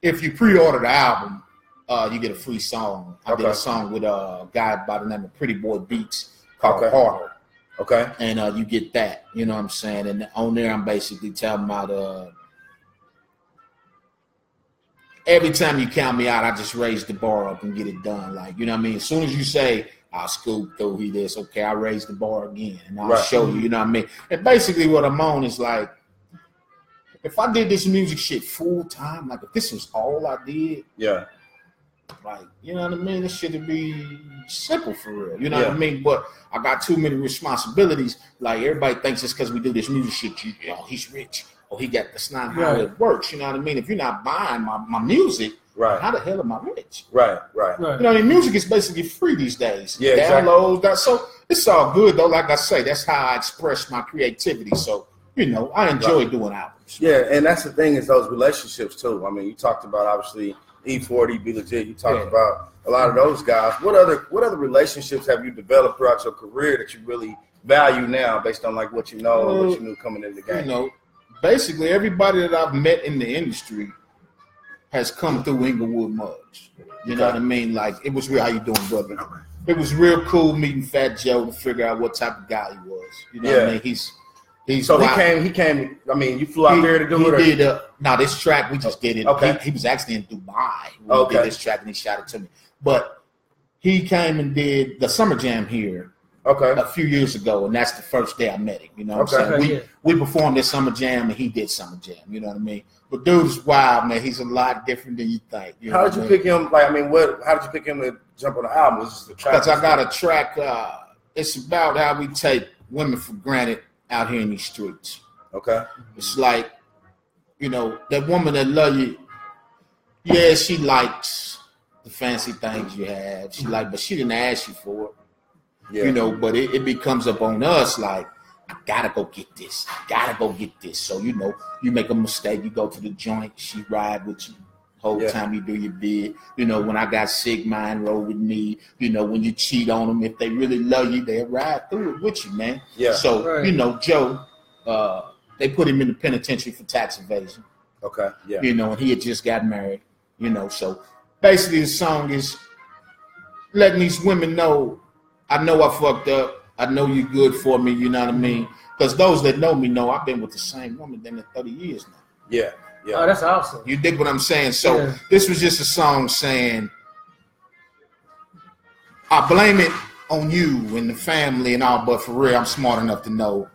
Speaker 3: if you pre-order the album, uh, you get a free song. I did a song with a guy by the name of Pretty Boy Beats called
Speaker 1: Okay.
Speaker 3: Harder.
Speaker 1: okay,
Speaker 3: and uh, you get that. You know what I'm saying? And on there, I'm basically telling about uh, every time you count me out, I just raise the bar up and get it done. Like you know what I mean? As soon as you say I'll scoop through he this, okay, I raise the bar again, and I'll
Speaker 1: Right.
Speaker 3: show you. You know what I mean? And basically, what I'm on is like. If I did this music shit full time, like if this was all I did,
Speaker 1: yeah,
Speaker 3: like, you know what I mean? This shit would be simple for real. You know what I mean? But I got too many responsibilities. Like everybody thinks it's because we do this music shit. You, you know, he's rich. Or he got that's not how
Speaker 2: Right.
Speaker 3: it works. You know what I mean? If you're not buying my, my music,
Speaker 1: right,
Speaker 3: how the hell am I rich?
Speaker 1: right, right.
Speaker 2: Right.
Speaker 3: You know, I mean, music is basically free these days.
Speaker 1: Yeah, exactly.
Speaker 3: Downloads, that so it's all good though. Like I say, that's how I express my creativity. So, you know, I enjoy doing albums.
Speaker 1: Yeah, and that's the thing is those relationships too. I mean, you talked about obviously E40, B-Legit. You talked
Speaker 3: Yeah.
Speaker 1: about a lot of those guys. What other what other relationships have you developed throughout your career that you really value now, based on like what you know and what you knew coming in the
Speaker 3: you
Speaker 1: game?
Speaker 3: know, basically everybody that I've met in the industry has come through Inglewood Muggs. You know what I mean? Like it was real. How you doing, brother? It was real cool meeting Fat Joe to figure out what type of guy he was. You know what I mean? He's he's
Speaker 1: So he came. He came. I mean, you flew out
Speaker 3: He-
Speaker 1: there to do
Speaker 3: he
Speaker 1: it. Or,
Speaker 3: Did, uh, now this track we just did it.
Speaker 1: Okay.
Speaker 3: He, he was actually in Dubai when we
Speaker 1: Okay.
Speaker 3: did this track and he shot it to me. But he came and did the summer jam here
Speaker 1: okay.
Speaker 3: a few years ago, and that's the first day I met him. You know what
Speaker 1: Okay.
Speaker 3: I'm saying?
Speaker 2: Okay,
Speaker 3: we
Speaker 2: yeah.
Speaker 3: we performed this summer jam and he did summer jam. You know what I mean? But dude is wild, man. He's a lot different than you think. You
Speaker 1: How did you pick him? Like, I mean, what? How did you pick him to jump on the album? Was this the track?
Speaker 3: Because I got a track. Uh, it's about how we take women for granted out here in these streets.
Speaker 1: Okay.
Speaker 3: It's like, you know, that woman that love you. Yeah, she likes the fancy things you have. She like, but she didn't ask you for it.
Speaker 1: Yeah.
Speaker 3: you know, but it, it becomes up on us like, I gotta go get this. I gotta go get this. So, you know, you make a mistake, you go to the joint, she ride with you whole
Speaker 1: Yeah.
Speaker 3: time you do your bid. You know, when I got sick, mine roll with me. You know, when you cheat on them, if they really love you, they'll ride through it with you, man.
Speaker 1: Yeah.
Speaker 3: So,
Speaker 2: Right.
Speaker 3: you know, Joe, uh, they put him in the penitentiary for tax evasion
Speaker 1: Okay. Yeah.
Speaker 3: you know, and he had just got married, you know. So basically, the song is letting these women know, I know I fucked up. I know you're good for me. You know what I mean? Because those that know me know I've been with the same woman than 30 years now.
Speaker 1: Yeah. Yeah.
Speaker 2: Oh, that's awesome.
Speaker 3: You dig what I'm saying? So
Speaker 2: Yeah.
Speaker 3: this was just a song saying, I blame it on you and the family and all, but for real, I'm smart enough to know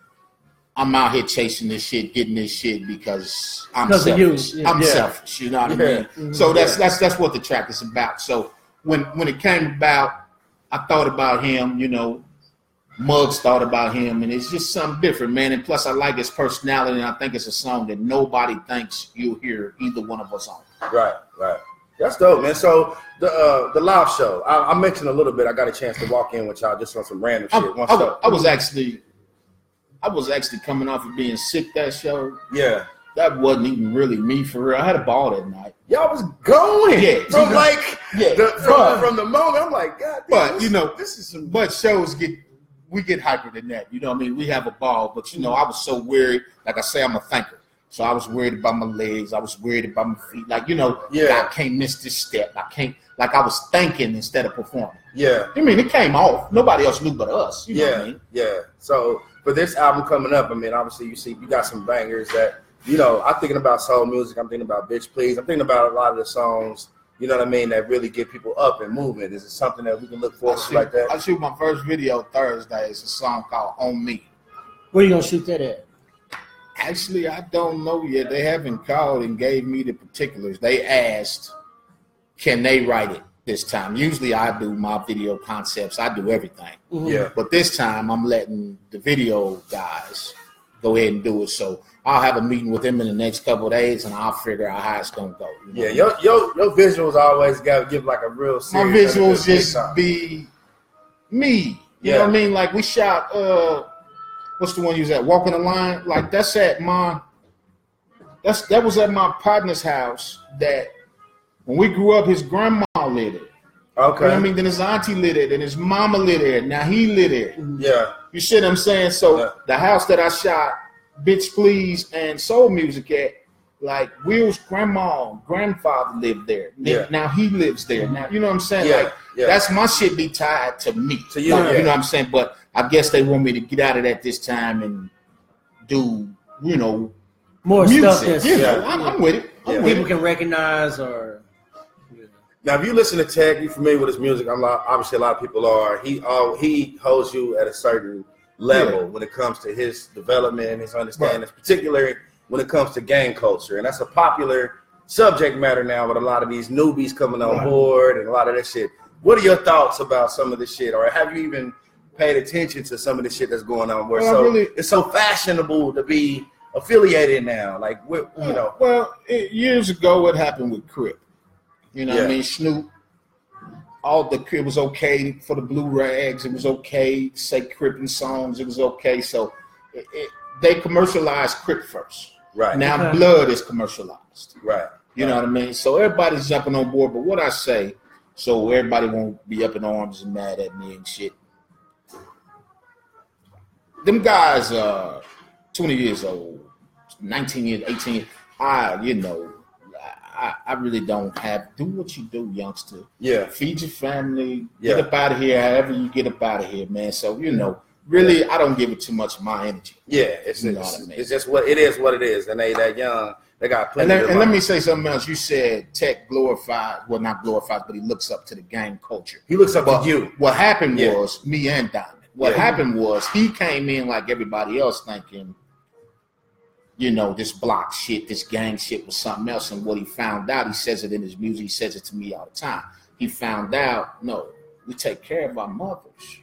Speaker 3: I'm out here chasing this shit, getting this shit because I'm
Speaker 2: Because of you,
Speaker 3: selfish.
Speaker 2: yeah.
Speaker 3: I'm
Speaker 1: Yeah.
Speaker 3: selfish. You know what
Speaker 1: Yeah.
Speaker 3: I mean?
Speaker 2: Mhm.
Speaker 3: So that's
Speaker 1: Yeah.
Speaker 3: that's that's what the track is about. So when when it came about, I thought about him. You know, Muggs thought about him, and it's just something different, man. And plus, I like his personality, and I think it's a song that nobody thinks you'll hear either one of us on.
Speaker 1: Right. Right. That's dope, man. So the uh, the live show, I, I mentioned a little bit. I got a chance to walk in with y'all just on some random
Speaker 3: I,
Speaker 1: shit. One
Speaker 3: I- I was actually, I was actually coming off of being sick that show.
Speaker 1: Yeah,
Speaker 3: That wasn't even really me for real. I had a ball that night.
Speaker 1: y'all was going.
Speaker 3: Yeah,
Speaker 1: from
Speaker 3: you know-
Speaker 1: like
Speaker 3: Yeah,
Speaker 1: the, from,
Speaker 3: but-
Speaker 1: from the moment I'm like, God, damn,
Speaker 3: But,
Speaker 1: this,
Speaker 3: you know,
Speaker 1: this is some.
Speaker 3: But shows get we get hyper than that. You know what I mean? We have a ball, but you know, I was so worried. Like I say, I'm a thinker. So I was worried about my legs. I was worried about my feet. Like, you know,
Speaker 1: Yeah.
Speaker 3: I can't miss this step. I can't like I was thinking instead of performing.
Speaker 1: yeah,
Speaker 3: I mean, it came off. Nobody else knew but us. You know
Speaker 1: yeah,
Speaker 3: what I mean?
Speaker 1: yeah. So for this album coming up, I mean, obviously you see you got some bangers that you know. I'm thinking about soul music. I'm thinking about Bitch Please. I'm thinking about a lot of the songs. You know what I mean? That really get people up and moving. Is it something that we can look
Speaker 3: I
Speaker 1: forward to
Speaker 3: shoot,
Speaker 1: like that?
Speaker 3: I shoot my first video Thursday. It's a song called On Me.
Speaker 2: Where you gonna shoot that at?
Speaker 3: Actually, I don't know yet. They haven't called and gave me the particulars. They asked, can they write it this time? Usually I do my video concepts. I do everything.
Speaker 2: Mhm.
Speaker 1: Yeah,
Speaker 3: But this time I'm letting the video guys go ahead and do it. So I'll have a meeting with him in the next couple days and I'll figure out how it's gonna go. you know?
Speaker 1: yeah. Your your your visuals always got to give like a real.
Speaker 3: my visuals just be me. You
Speaker 1: Yeah.
Speaker 3: know what I mean? Like we shot uh what's the one you was at? Walking the line. Like that's at my that's that was at my partner's house that when we grew up his grandma lived it. You
Speaker 1: Okay.
Speaker 3: know what I mean? Then his auntie lived it, and his mama lived it. Now he lived it.
Speaker 1: Yeah.
Speaker 3: You see what I'm saying? So
Speaker 1: Yeah.
Speaker 3: the house that I shot Bitch Please and Soul Music at, like Will's grandma, grandfather lived there.
Speaker 1: Yeah.
Speaker 3: Now he lives there. Now you know what I'm saying?
Speaker 1: Yeah.
Speaker 3: Like
Speaker 1: Yeah.
Speaker 3: that's my shit be tied to me.
Speaker 1: To you,
Speaker 3: Like,
Speaker 1: yeah.
Speaker 3: you know what I'm saying? But I guess they want me to get out of that this time and do, you know,
Speaker 2: More stuff
Speaker 3: music.
Speaker 2: that's
Speaker 3: You know, I'm, I'm with it. I'm
Speaker 1: Yeah.
Speaker 3: with
Speaker 2: people
Speaker 3: it.
Speaker 2: can recognize or.
Speaker 1: Now, if you listen to Tech, you're familiar with his music. I'm like, obviously a lot of people are. He all he holds you at a certain level
Speaker 3: Yeah.
Speaker 1: when it comes to his development and his understanding, particularly when it comes to gang culture, and that's a popular subject matter now with a lot of these newbies coming on
Speaker 3: Right.
Speaker 1: board and a lot of that shit. What are your thoughts about some of this shit, or have you even paid attention to some of the shit that's going on? Where
Speaker 3: Well,
Speaker 1: so
Speaker 3: really-
Speaker 1: it's so fashionable to be affiliated now, like you know,
Speaker 3: Well, it, years ago, what happened with Crip? You know what I mean? Snoop. All the it was okay for the blue rags. It was okay to say Crippin songs. It was okay. So it, it, they commercialized Crip first.
Speaker 1: right,
Speaker 3: Now
Speaker 2: Okay.
Speaker 3: Blood is commercialized.
Speaker 1: right,
Speaker 3: You know what I mean? So everybody's jumping on board. But what I say, so everybody won't be up in arms and mad at me and shit. Them guys are 20 years old, 19 years, 18. I, you know, I, I really don't have do what you do, youngster.
Speaker 1: yeah,
Speaker 3: Feed your family,
Speaker 1: Yeah.
Speaker 3: get up out of here, however you get up out of here, man. So, you mm-hmm. know, really I don't give it too much of my energy.
Speaker 1: Yeah, it's,
Speaker 3: You
Speaker 1: it's,
Speaker 3: I mean.
Speaker 1: it's just what it is. What it is, and they that young, they got
Speaker 3: And,
Speaker 1: plenty.
Speaker 3: let,
Speaker 1: to
Speaker 3: and let me say something else. You said Tech glorified, well, not glorified, but he looks up to the gang culture.
Speaker 1: He looks up
Speaker 3: But
Speaker 1: to you.
Speaker 3: what happened
Speaker 1: Yeah.
Speaker 3: was me and Diamond. What
Speaker 1: Yeah.
Speaker 3: happened was he came in like everybody else thinking, you know, this block shit, this gang shit was something else. And what he found out, he says it in his music, he says it to me all the time. He found out, no, we take care of our mothers.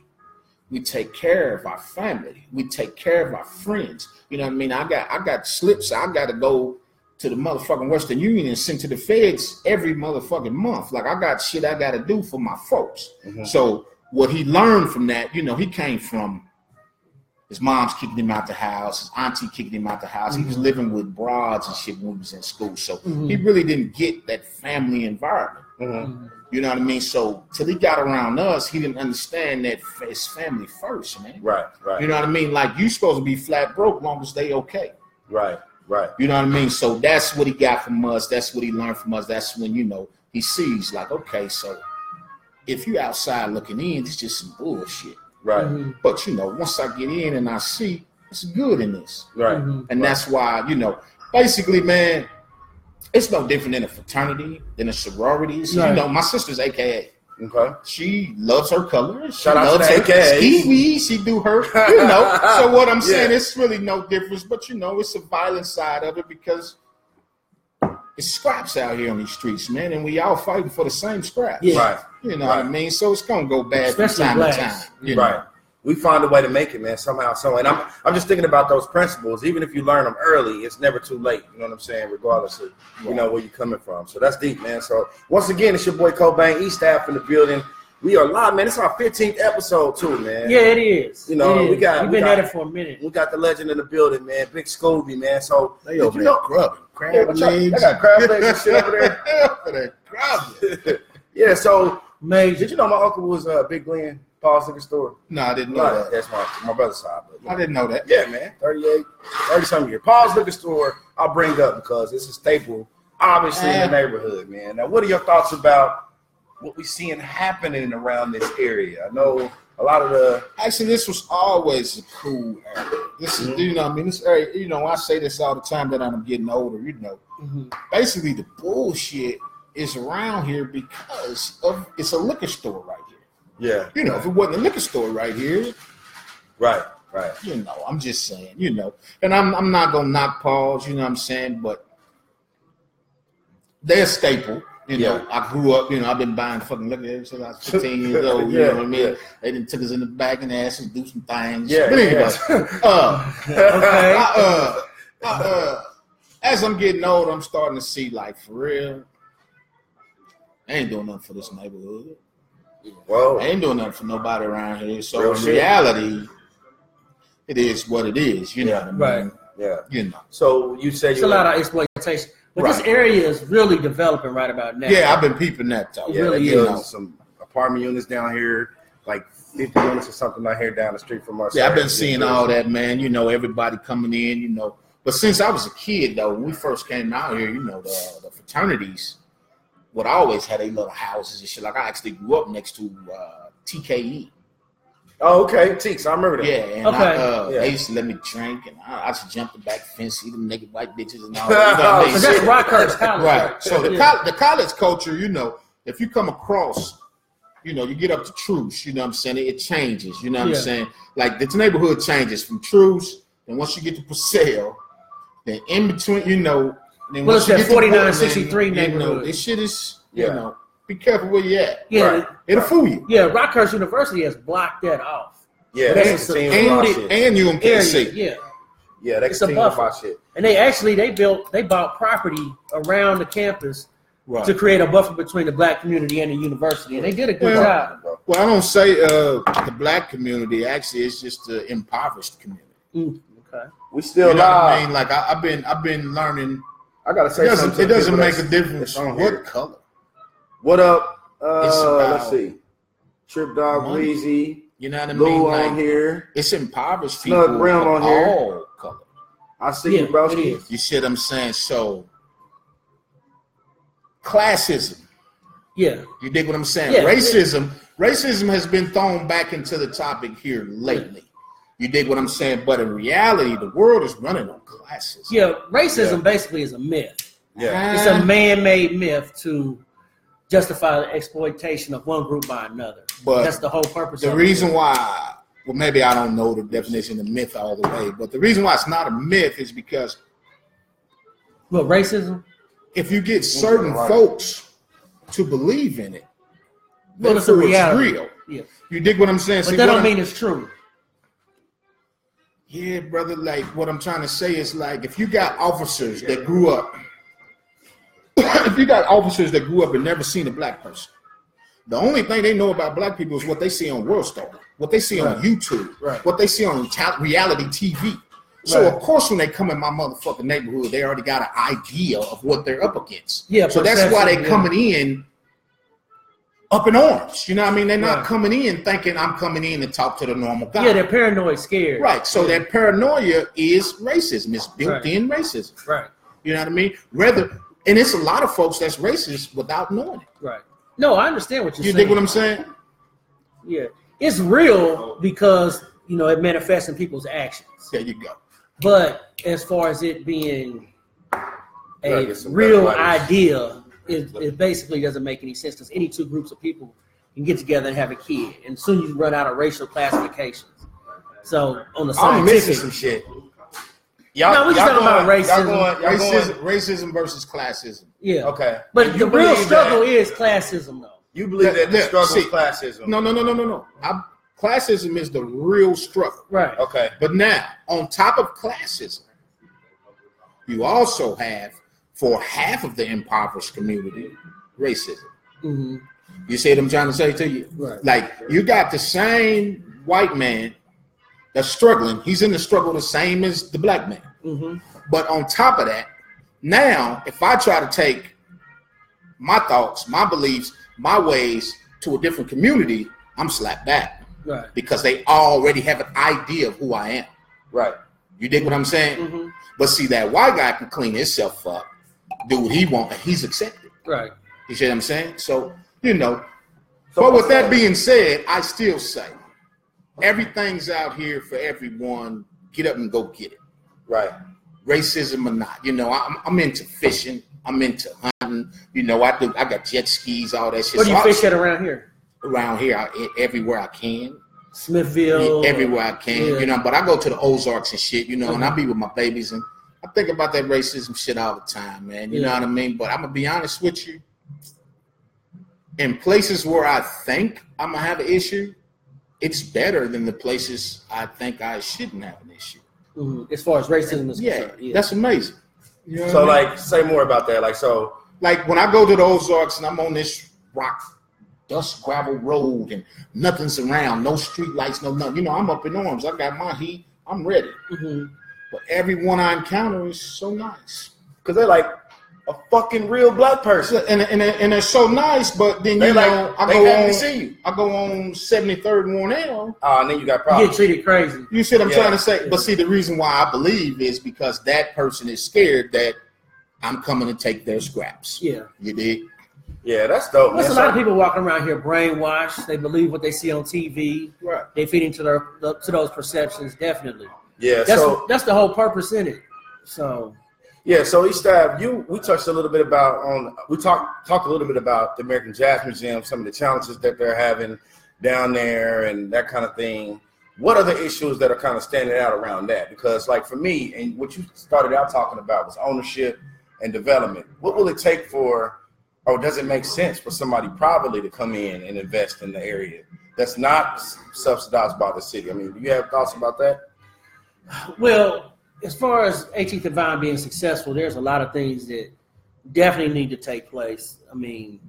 Speaker 3: We take care of our family. We take care of our friends. You know what I mean? I got I got slips. I got to go to the motherfucking Western Union and send to the feds every motherfucking month. Like I got shit I got to do for my folks.
Speaker 1: Mhm.
Speaker 3: So what he learned from that, you know, he came from his mom's kicking him out the house, his auntie kicking him out the house. He was living with broads and shit when he was in school. So he really didn't get that family environment.
Speaker 1: Mhm.
Speaker 3: You know what I mean? So till he got around us, he didn't understand that it's family first, man.
Speaker 1: Right, right,
Speaker 3: You know what I mean? Like you supposed to be flat broke long as they okay.
Speaker 1: right, right.
Speaker 3: You know what I mean? So that's what he got from us. That's what he learned from us. That's when you know he sees like, okay, so if you outside looking in, it's just some bullshit.
Speaker 1: Right,
Speaker 2: Mhm.
Speaker 3: But you know, once I get in and I see it's good in this,
Speaker 1: right,
Speaker 2: Mhm.
Speaker 3: and that's why you know, basically, man, it's no different than a fraternity than a sorority. So,
Speaker 2: Right.
Speaker 3: You know, my sister's AKA.
Speaker 1: okay.
Speaker 3: She loves her color. She
Speaker 1: Shout out to
Speaker 3: loves
Speaker 1: the
Speaker 3: her
Speaker 1: AKAs.
Speaker 3: Kiwi. She do her, (laughs) you know. so what I'm saying,
Speaker 1: Yeah.
Speaker 3: it's really no difference. But you know, it's a violent side of it because it's scraps out here on these streets, man, and we all fighting for the same scraps.
Speaker 2: Yeah.
Speaker 1: Right,
Speaker 3: You know what I mean? So it's gonna go bad
Speaker 2: Especially
Speaker 3: from time
Speaker 2: blacks.
Speaker 3: to time. You know?
Speaker 1: right. we find a way to make it, man, somehow. So, and I'm I'm just thinking about those principles. Even if you learn them early, it's never too late. You know what I'm saying? Regardless of you know where you're coming from. So that's deep, man. So once again, it's your boy Cobain, E-Staff in the building. We are live, man. It's our 15th episode too, man.
Speaker 2: Yeah, it is.
Speaker 1: You know,
Speaker 2: It
Speaker 1: we got-
Speaker 2: We've
Speaker 1: we
Speaker 2: been
Speaker 1: got-
Speaker 2: at it for a minute.
Speaker 1: We got the legend in the building, man. Big Scooby, man. So
Speaker 3: They
Speaker 1: did
Speaker 3: over
Speaker 1: you know?
Speaker 3: grubbing. Crab legs.
Speaker 1: they got crab legs and shit over there. (laughs)
Speaker 3: over there grubbing. (laughs)
Speaker 1: yeah. So
Speaker 2: Major.
Speaker 1: did you know my uncle was uh, Big Glenn, Paul's liquor store?
Speaker 3: No, I didn't know
Speaker 1: No,
Speaker 3: that.
Speaker 1: that's my my brother's side. But,
Speaker 3: I didn't know that.
Speaker 1: Yeah, man. 38, 30 something years. Paul's liquor store, I'll bring up because it's a staple, obviously, in the neighborhood, man. Now, what are your thoughts about what we're seeing happening around this area? I know a lot of the
Speaker 3: Actually, this was always a cool area. This is,
Speaker 1: Mhm.
Speaker 3: you know, I mean, this area, you know, I say this all the time that I'm getting older, you know.
Speaker 2: Mhm.
Speaker 3: Basically, the bullshit is around here because of it's a liquor store right here.
Speaker 1: yeah,
Speaker 3: You know, if it wasn't a liquor store right here,
Speaker 1: right, right.
Speaker 3: you know, I'm just saying, you know, and I'm I'm not gonna knock Paul's, you know what I'm saying, but they're a staple. You know,
Speaker 1: Yeah.
Speaker 3: I grew up, you know, I've been buying fucking liquor ever since I was (laughs) 15 years old. You
Speaker 1: Yeah,
Speaker 3: know what I mean?
Speaker 1: yeah.
Speaker 3: They didn't took us in the back and asked us to do some things.
Speaker 1: Yeah,
Speaker 3: but anyway,
Speaker 1: yeah.
Speaker 3: uh,
Speaker 2: Okay. (laughs)
Speaker 3: I, uh, I, uh, as I'm getting old, I'm starting to see like for real. I ain't doing nothing for this neighborhood. I
Speaker 1: Whoa,
Speaker 3: ain't doing nothing for nobody around here. So in
Speaker 1: shit.
Speaker 3: reality, it is what it is. You know what I mean?
Speaker 2: Right.
Speaker 1: yeah.
Speaker 3: You know.
Speaker 1: So you said
Speaker 2: It's
Speaker 1: you
Speaker 2: a lot of exploitation. But this area is really developing right about now.
Speaker 3: Yeah, I've been peeping that though.
Speaker 2: It
Speaker 1: yeah,
Speaker 2: really
Speaker 1: they
Speaker 2: is.
Speaker 1: building some apartment units down here, like 50 units or something out here down the street from us.
Speaker 3: Yeah, I've been seeing all that, man. You know, everybody coming in, you know. But since I was a kid, though, when we first came out here, you know, the, the fraternities would always have their little houses and shit. Like I actually grew up next to uh, TKE.
Speaker 1: Oh, okay, Teeks, I remember that.
Speaker 3: Yeah, and
Speaker 2: Okay.
Speaker 3: I, uh,
Speaker 1: Yeah.
Speaker 3: they used to let me drink, and I, I used to jump the back fence, see them naked white bitches and all (laughs) that. You know what I
Speaker 2: that's Rockhurst College.
Speaker 3: Right. So the,
Speaker 2: Yeah.
Speaker 3: col- the college culture, you know, if you come across, you know, you get up to Troost, you know what I'm saying? It changes, you know what
Speaker 2: Yeah.
Speaker 3: I'm saying? Like this neighborhood changes from Troost, and once you get to Purcell, then in between, you know, then
Speaker 2: Well, it's that
Speaker 3: get to
Speaker 2: 4963
Speaker 3: Portland, you know,
Speaker 2: neighborhood.
Speaker 3: this shit is, you know, be careful where you're at.
Speaker 2: Yeah,
Speaker 1: Right.
Speaker 3: It'll fool you.
Speaker 2: yeah. Rockhurst University has blocked that off.
Speaker 1: Yeah,
Speaker 2: That's
Speaker 1: they
Speaker 2: a
Speaker 1: continue to
Speaker 3: And,
Speaker 1: buy
Speaker 3: and,
Speaker 1: shit.
Speaker 3: and UMKC.
Speaker 2: Area, yeah.
Speaker 1: Yeah, they
Speaker 2: it's a
Speaker 1: continue
Speaker 2: buffer.
Speaker 1: shit.
Speaker 2: And they actually they built they bought property around the campus
Speaker 3: Right.
Speaker 2: to create a buffer between the black community and the university, and they did a good
Speaker 3: Well,
Speaker 2: job.
Speaker 3: Well, I don't say uh, the black community. Actually, it's just the impoverished community.
Speaker 2: Mm, okay.
Speaker 1: We still
Speaker 3: You know what I mean? Like I, I've been, I've been learning.
Speaker 1: I gotta say something.
Speaker 3: doesn't,
Speaker 1: to
Speaker 3: it doesn't make a difference
Speaker 1: on
Speaker 3: what
Speaker 1: here.
Speaker 3: color.
Speaker 1: What up? Uh, let's see. Trip Dog
Speaker 3: money.
Speaker 1: Weezy,
Speaker 3: You know what I mean?
Speaker 1: Lou
Speaker 3: Like,
Speaker 1: on here.
Speaker 3: it's impoverished
Speaker 1: Snug
Speaker 3: people
Speaker 1: Brown
Speaker 3: of
Speaker 1: on here.
Speaker 3: all color.
Speaker 1: I see
Speaker 2: Yeah,
Speaker 1: you, bro.
Speaker 3: You see what I'm saying? So, classism.
Speaker 2: Yeah.
Speaker 3: You dig what I'm saying?
Speaker 2: Yeah.
Speaker 3: Racism. Racism has been thrown back into the topic here lately. You dig what I'm saying? But in reality, the world is running on classism.
Speaker 2: Yeah. Racism
Speaker 1: Yeah.
Speaker 2: basically is a myth.
Speaker 1: Yeah.
Speaker 2: It's a man-made myth to justify the exploitation of one group by another.
Speaker 3: But
Speaker 2: That's the whole purpose.
Speaker 3: The
Speaker 2: of
Speaker 3: reason
Speaker 2: it.
Speaker 3: why, well, maybe I don't know the definition of myth all the way, but the reason why it's not a myth is because
Speaker 2: What racism?
Speaker 3: if you get certain
Speaker 1: Right.
Speaker 3: folks to believe in it,
Speaker 2: Well, it's a
Speaker 3: therefore
Speaker 2: reality.
Speaker 3: real.
Speaker 2: Yeah.
Speaker 3: You dig what I'm saying?
Speaker 2: But
Speaker 3: See,
Speaker 2: that don't
Speaker 3: I'm-
Speaker 2: mean it's true.
Speaker 3: Yeah, brother. Like what I'm trying to say is like if you got officers that grew up, (coughs) if you got officers that grew up and never seen a black person, the only thing they know about black people is what they see on WorldStar, what they see on YouTube,
Speaker 2: Right.
Speaker 3: what they see on reality TV. So
Speaker 2: Right.
Speaker 3: of course, when they come in my motherfucking neighborhood, they already got an idea of what they're up against.
Speaker 2: Yeah,
Speaker 3: So that's why they
Speaker 2: yeah.
Speaker 3: coming in up in arms. You know what I mean? They're not
Speaker 2: Right.
Speaker 3: coming in thinking I'm coming in to talk to the normal guy.
Speaker 2: Yeah, they're paranoid, scared.
Speaker 3: Right. So that paranoia is racism. It's built
Speaker 2: Right.
Speaker 3: in racism.
Speaker 2: Right.
Speaker 3: You know what I mean? Rather, and it's a lot of folks that's racist without knowing it.
Speaker 2: Right. No, I understand what you're
Speaker 3: You
Speaker 2: saying.
Speaker 3: dig what I'm saying?
Speaker 2: Yeah, it's real because you know it manifests in people's actions.
Speaker 3: There you go.
Speaker 2: But as far as it being a real idea, it, it basically doesn't make any sense because any two groups of people can get together and have a kid, and soon you run out of racial classifications. So on the
Speaker 1: I'm missing some shit. Y'all,
Speaker 2: No, we just talking about
Speaker 1: going-
Speaker 2: racism.
Speaker 1: Y'all going, y'all
Speaker 3: Racism,
Speaker 1: going,
Speaker 3: racism versus classism.
Speaker 2: yeah.
Speaker 1: okay.
Speaker 2: But
Speaker 1: You
Speaker 2: the real struggle
Speaker 1: that-
Speaker 2: is classism, though.
Speaker 1: You believe that the struggle
Speaker 3: see,
Speaker 1: is classism?
Speaker 3: No, no, no, no, no, no. I, Classism is the real struggle.
Speaker 2: Right.
Speaker 1: Okay.
Speaker 3: But now, on top of classism, you also have, for half of the impoverished community, racism.
Speaker 2: hmm
Speaker 3: You see what I'm trying to say to you?
Speaker 2: Right.
Speaker 3: Like, you got the same white man that's struggling. He's in the struggle the same as the black man.
Speaker 2: hmm
Speaker 3: But on top of that, now if I try to take my thoughts, my beliefs, my ways to a different community, I'm slapped back
Speaker 2: Right.
Speaker 3: because they already have an idea of who I am.
Speaker 1: Right.
Speaker 3: You dig what I'm saying?
Speaker 2: hmm
Speaker 3: But see, that white guy can clean himself up, do what he want, and he's accepted.
Speaker 2: Right.
Speaker 3: You see what I'm saying? So, you know,
Speaker 1: So
Speaker 3: but with that being said, I still say everything's out here for everyone. Get up and go get it.
Speaker 1: Right.
Speaker 3: racism or not. You know, I'm, I'm into fishing. I'm into hunting. You know, I do. I got jet skis, all that shit.
Speaker 2: Where do you
Speaker 3: I-
Speaker 2: fish at around here?
Speaker 3: around here? I, everywhere I can,
Speaker 2: Smithville.
Speaker 3: everywhere I can.
Speaker 2: yeah.
Speaker 3: You know, but I go to the Ozarks and shit. You know, and I be with my babies and I think about that racism shit all the time, man. You know what I mean? But I'm gonna be honest with you. In places where I think I'm gonna have an issue, it's better than the places I think I shouldn't have an issue.
Speaker 2: Mhm. As far as racism is
Speaker 3: Yeah,
Speaker 2: concerned. Yeah.
Speaker 3: that's amazing. You know
Speaker 1: So
Speaker 3: what I mean?
Speaker 1: like, say more about that. Like, so
Speaker 3: like when I go to the Ozarks and I'm on this rock, dust gravel road and nothing's around, no street lights, no nothing. You know, I'm up in arms. I got my heat. I'm ready.
Speaker 2: Mhm.
Speaker 3: But everyone I encounter is so nice.
Speaker 1: because they're like a fucking real black person.
Speaker 3: And, and, and they're so nice, but then
Speaker 1: They
Speaker 3: you
Speaker 1: like
Speaker 3: know, I go on
Speaker 1: to see you.
Speaker 3: I go on 73rd and Wornall.
Speaker 1: Oh, ah, and then you got problems.
Speaker 2: You
Speaker 1: problems.
Speaker 2: get treated crazy.
Speaker 3: You see what I'm
Speaker 1: Yeah.
Speaker 3: trying to say? But see, the reason why I believe is because that person is scared that I'm coming to take their scraps.
Speaker 2: Yeah.
Speaker 3: You dig?
Speaker 1: Yeah, that's dope.
Speaker 2: There's
Speaker 1: man.
Speaker 2: a lot of people walking around here brainwashed. They believe what they see on TV.
Speaker 3: Right.
Speaker 2: They feed into their to those perceptions. Definitely.
Speaker 1: Yeah,
Speaker 2: That's
Speaker 1: so
Speaker 2: that's the whole purpose in it. So
Speaker 1: Yeah, so E-Staff, you we touched a little bit about on we talked talked a little bit about the American Jazz Museum, some of the challenges that they're having down there and that kind of thing. What are the issues that are kind of standing out around that? Because like for me, and what you started out talking about was ownership and development. What will it take for or does it make sense for somebody privately to come in and invest in the area that's not subsidized by the city? I mean, do you have thoughts about that?
Speaker 2: Well, as far as 18th and Vine being successful, there's a lot of things that definitely need to take place. I mean,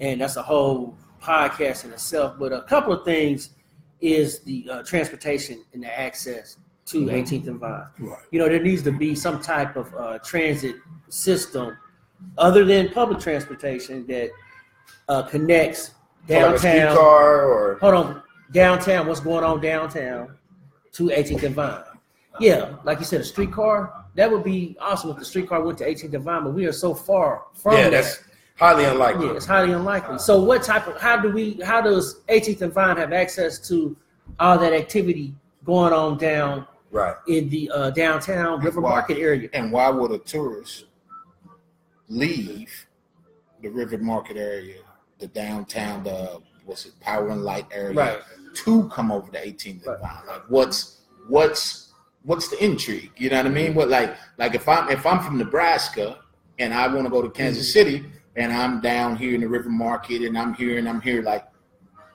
Speaker 2: and that's a whole podcast in itself. But a couple of things is the uh, transportation and the access to
Speaker 3: Mhm.
Speaker 2: 18th and Vine.
Speaker 3: Right.
Speaker 2: You know, there needs to be some type of uh, transit system other than public transportation that uh, connects
Speaker 1: So like a
Speaker 2: downtown.
Speaker 1: or
Speaker 2: hold on, downtown, what's going on downtown to 18th and Vine. Yeah, like you said, a streetcar, that would be awesome if the streetcar went to 18th and Vine, but we are so far from
Speaker 1: yeah,
Speaker 2: that.
Speaker 1: that's highly unlikely.
Speaker 2: yeah, it's highly unlikely. So what type of, how do we, how does 18th and Vine have access to all that activity going on down
Speaker 1: Right.
Speaker 2: in the uh, downtown River
Speaker 3: Why?
Speaker 2: Market area?
Speaker 3: And why would a tourist leave the River Market area, the downtown, the what's it, Power and Light area,
Speaker 2: Right.
Speaker 3: to come over to 18th and
Speaker 2: Right.
Speaker 3: Vine? Like, what's what's what's the intrigue? You know what I mean? What like like if I'm if I'm from Nebraska and I want to go to Kansas
Speaker 2: Mm-hmm.
Speaker 3: City and I'm down here in the River Market and I'm here and I'm here, like,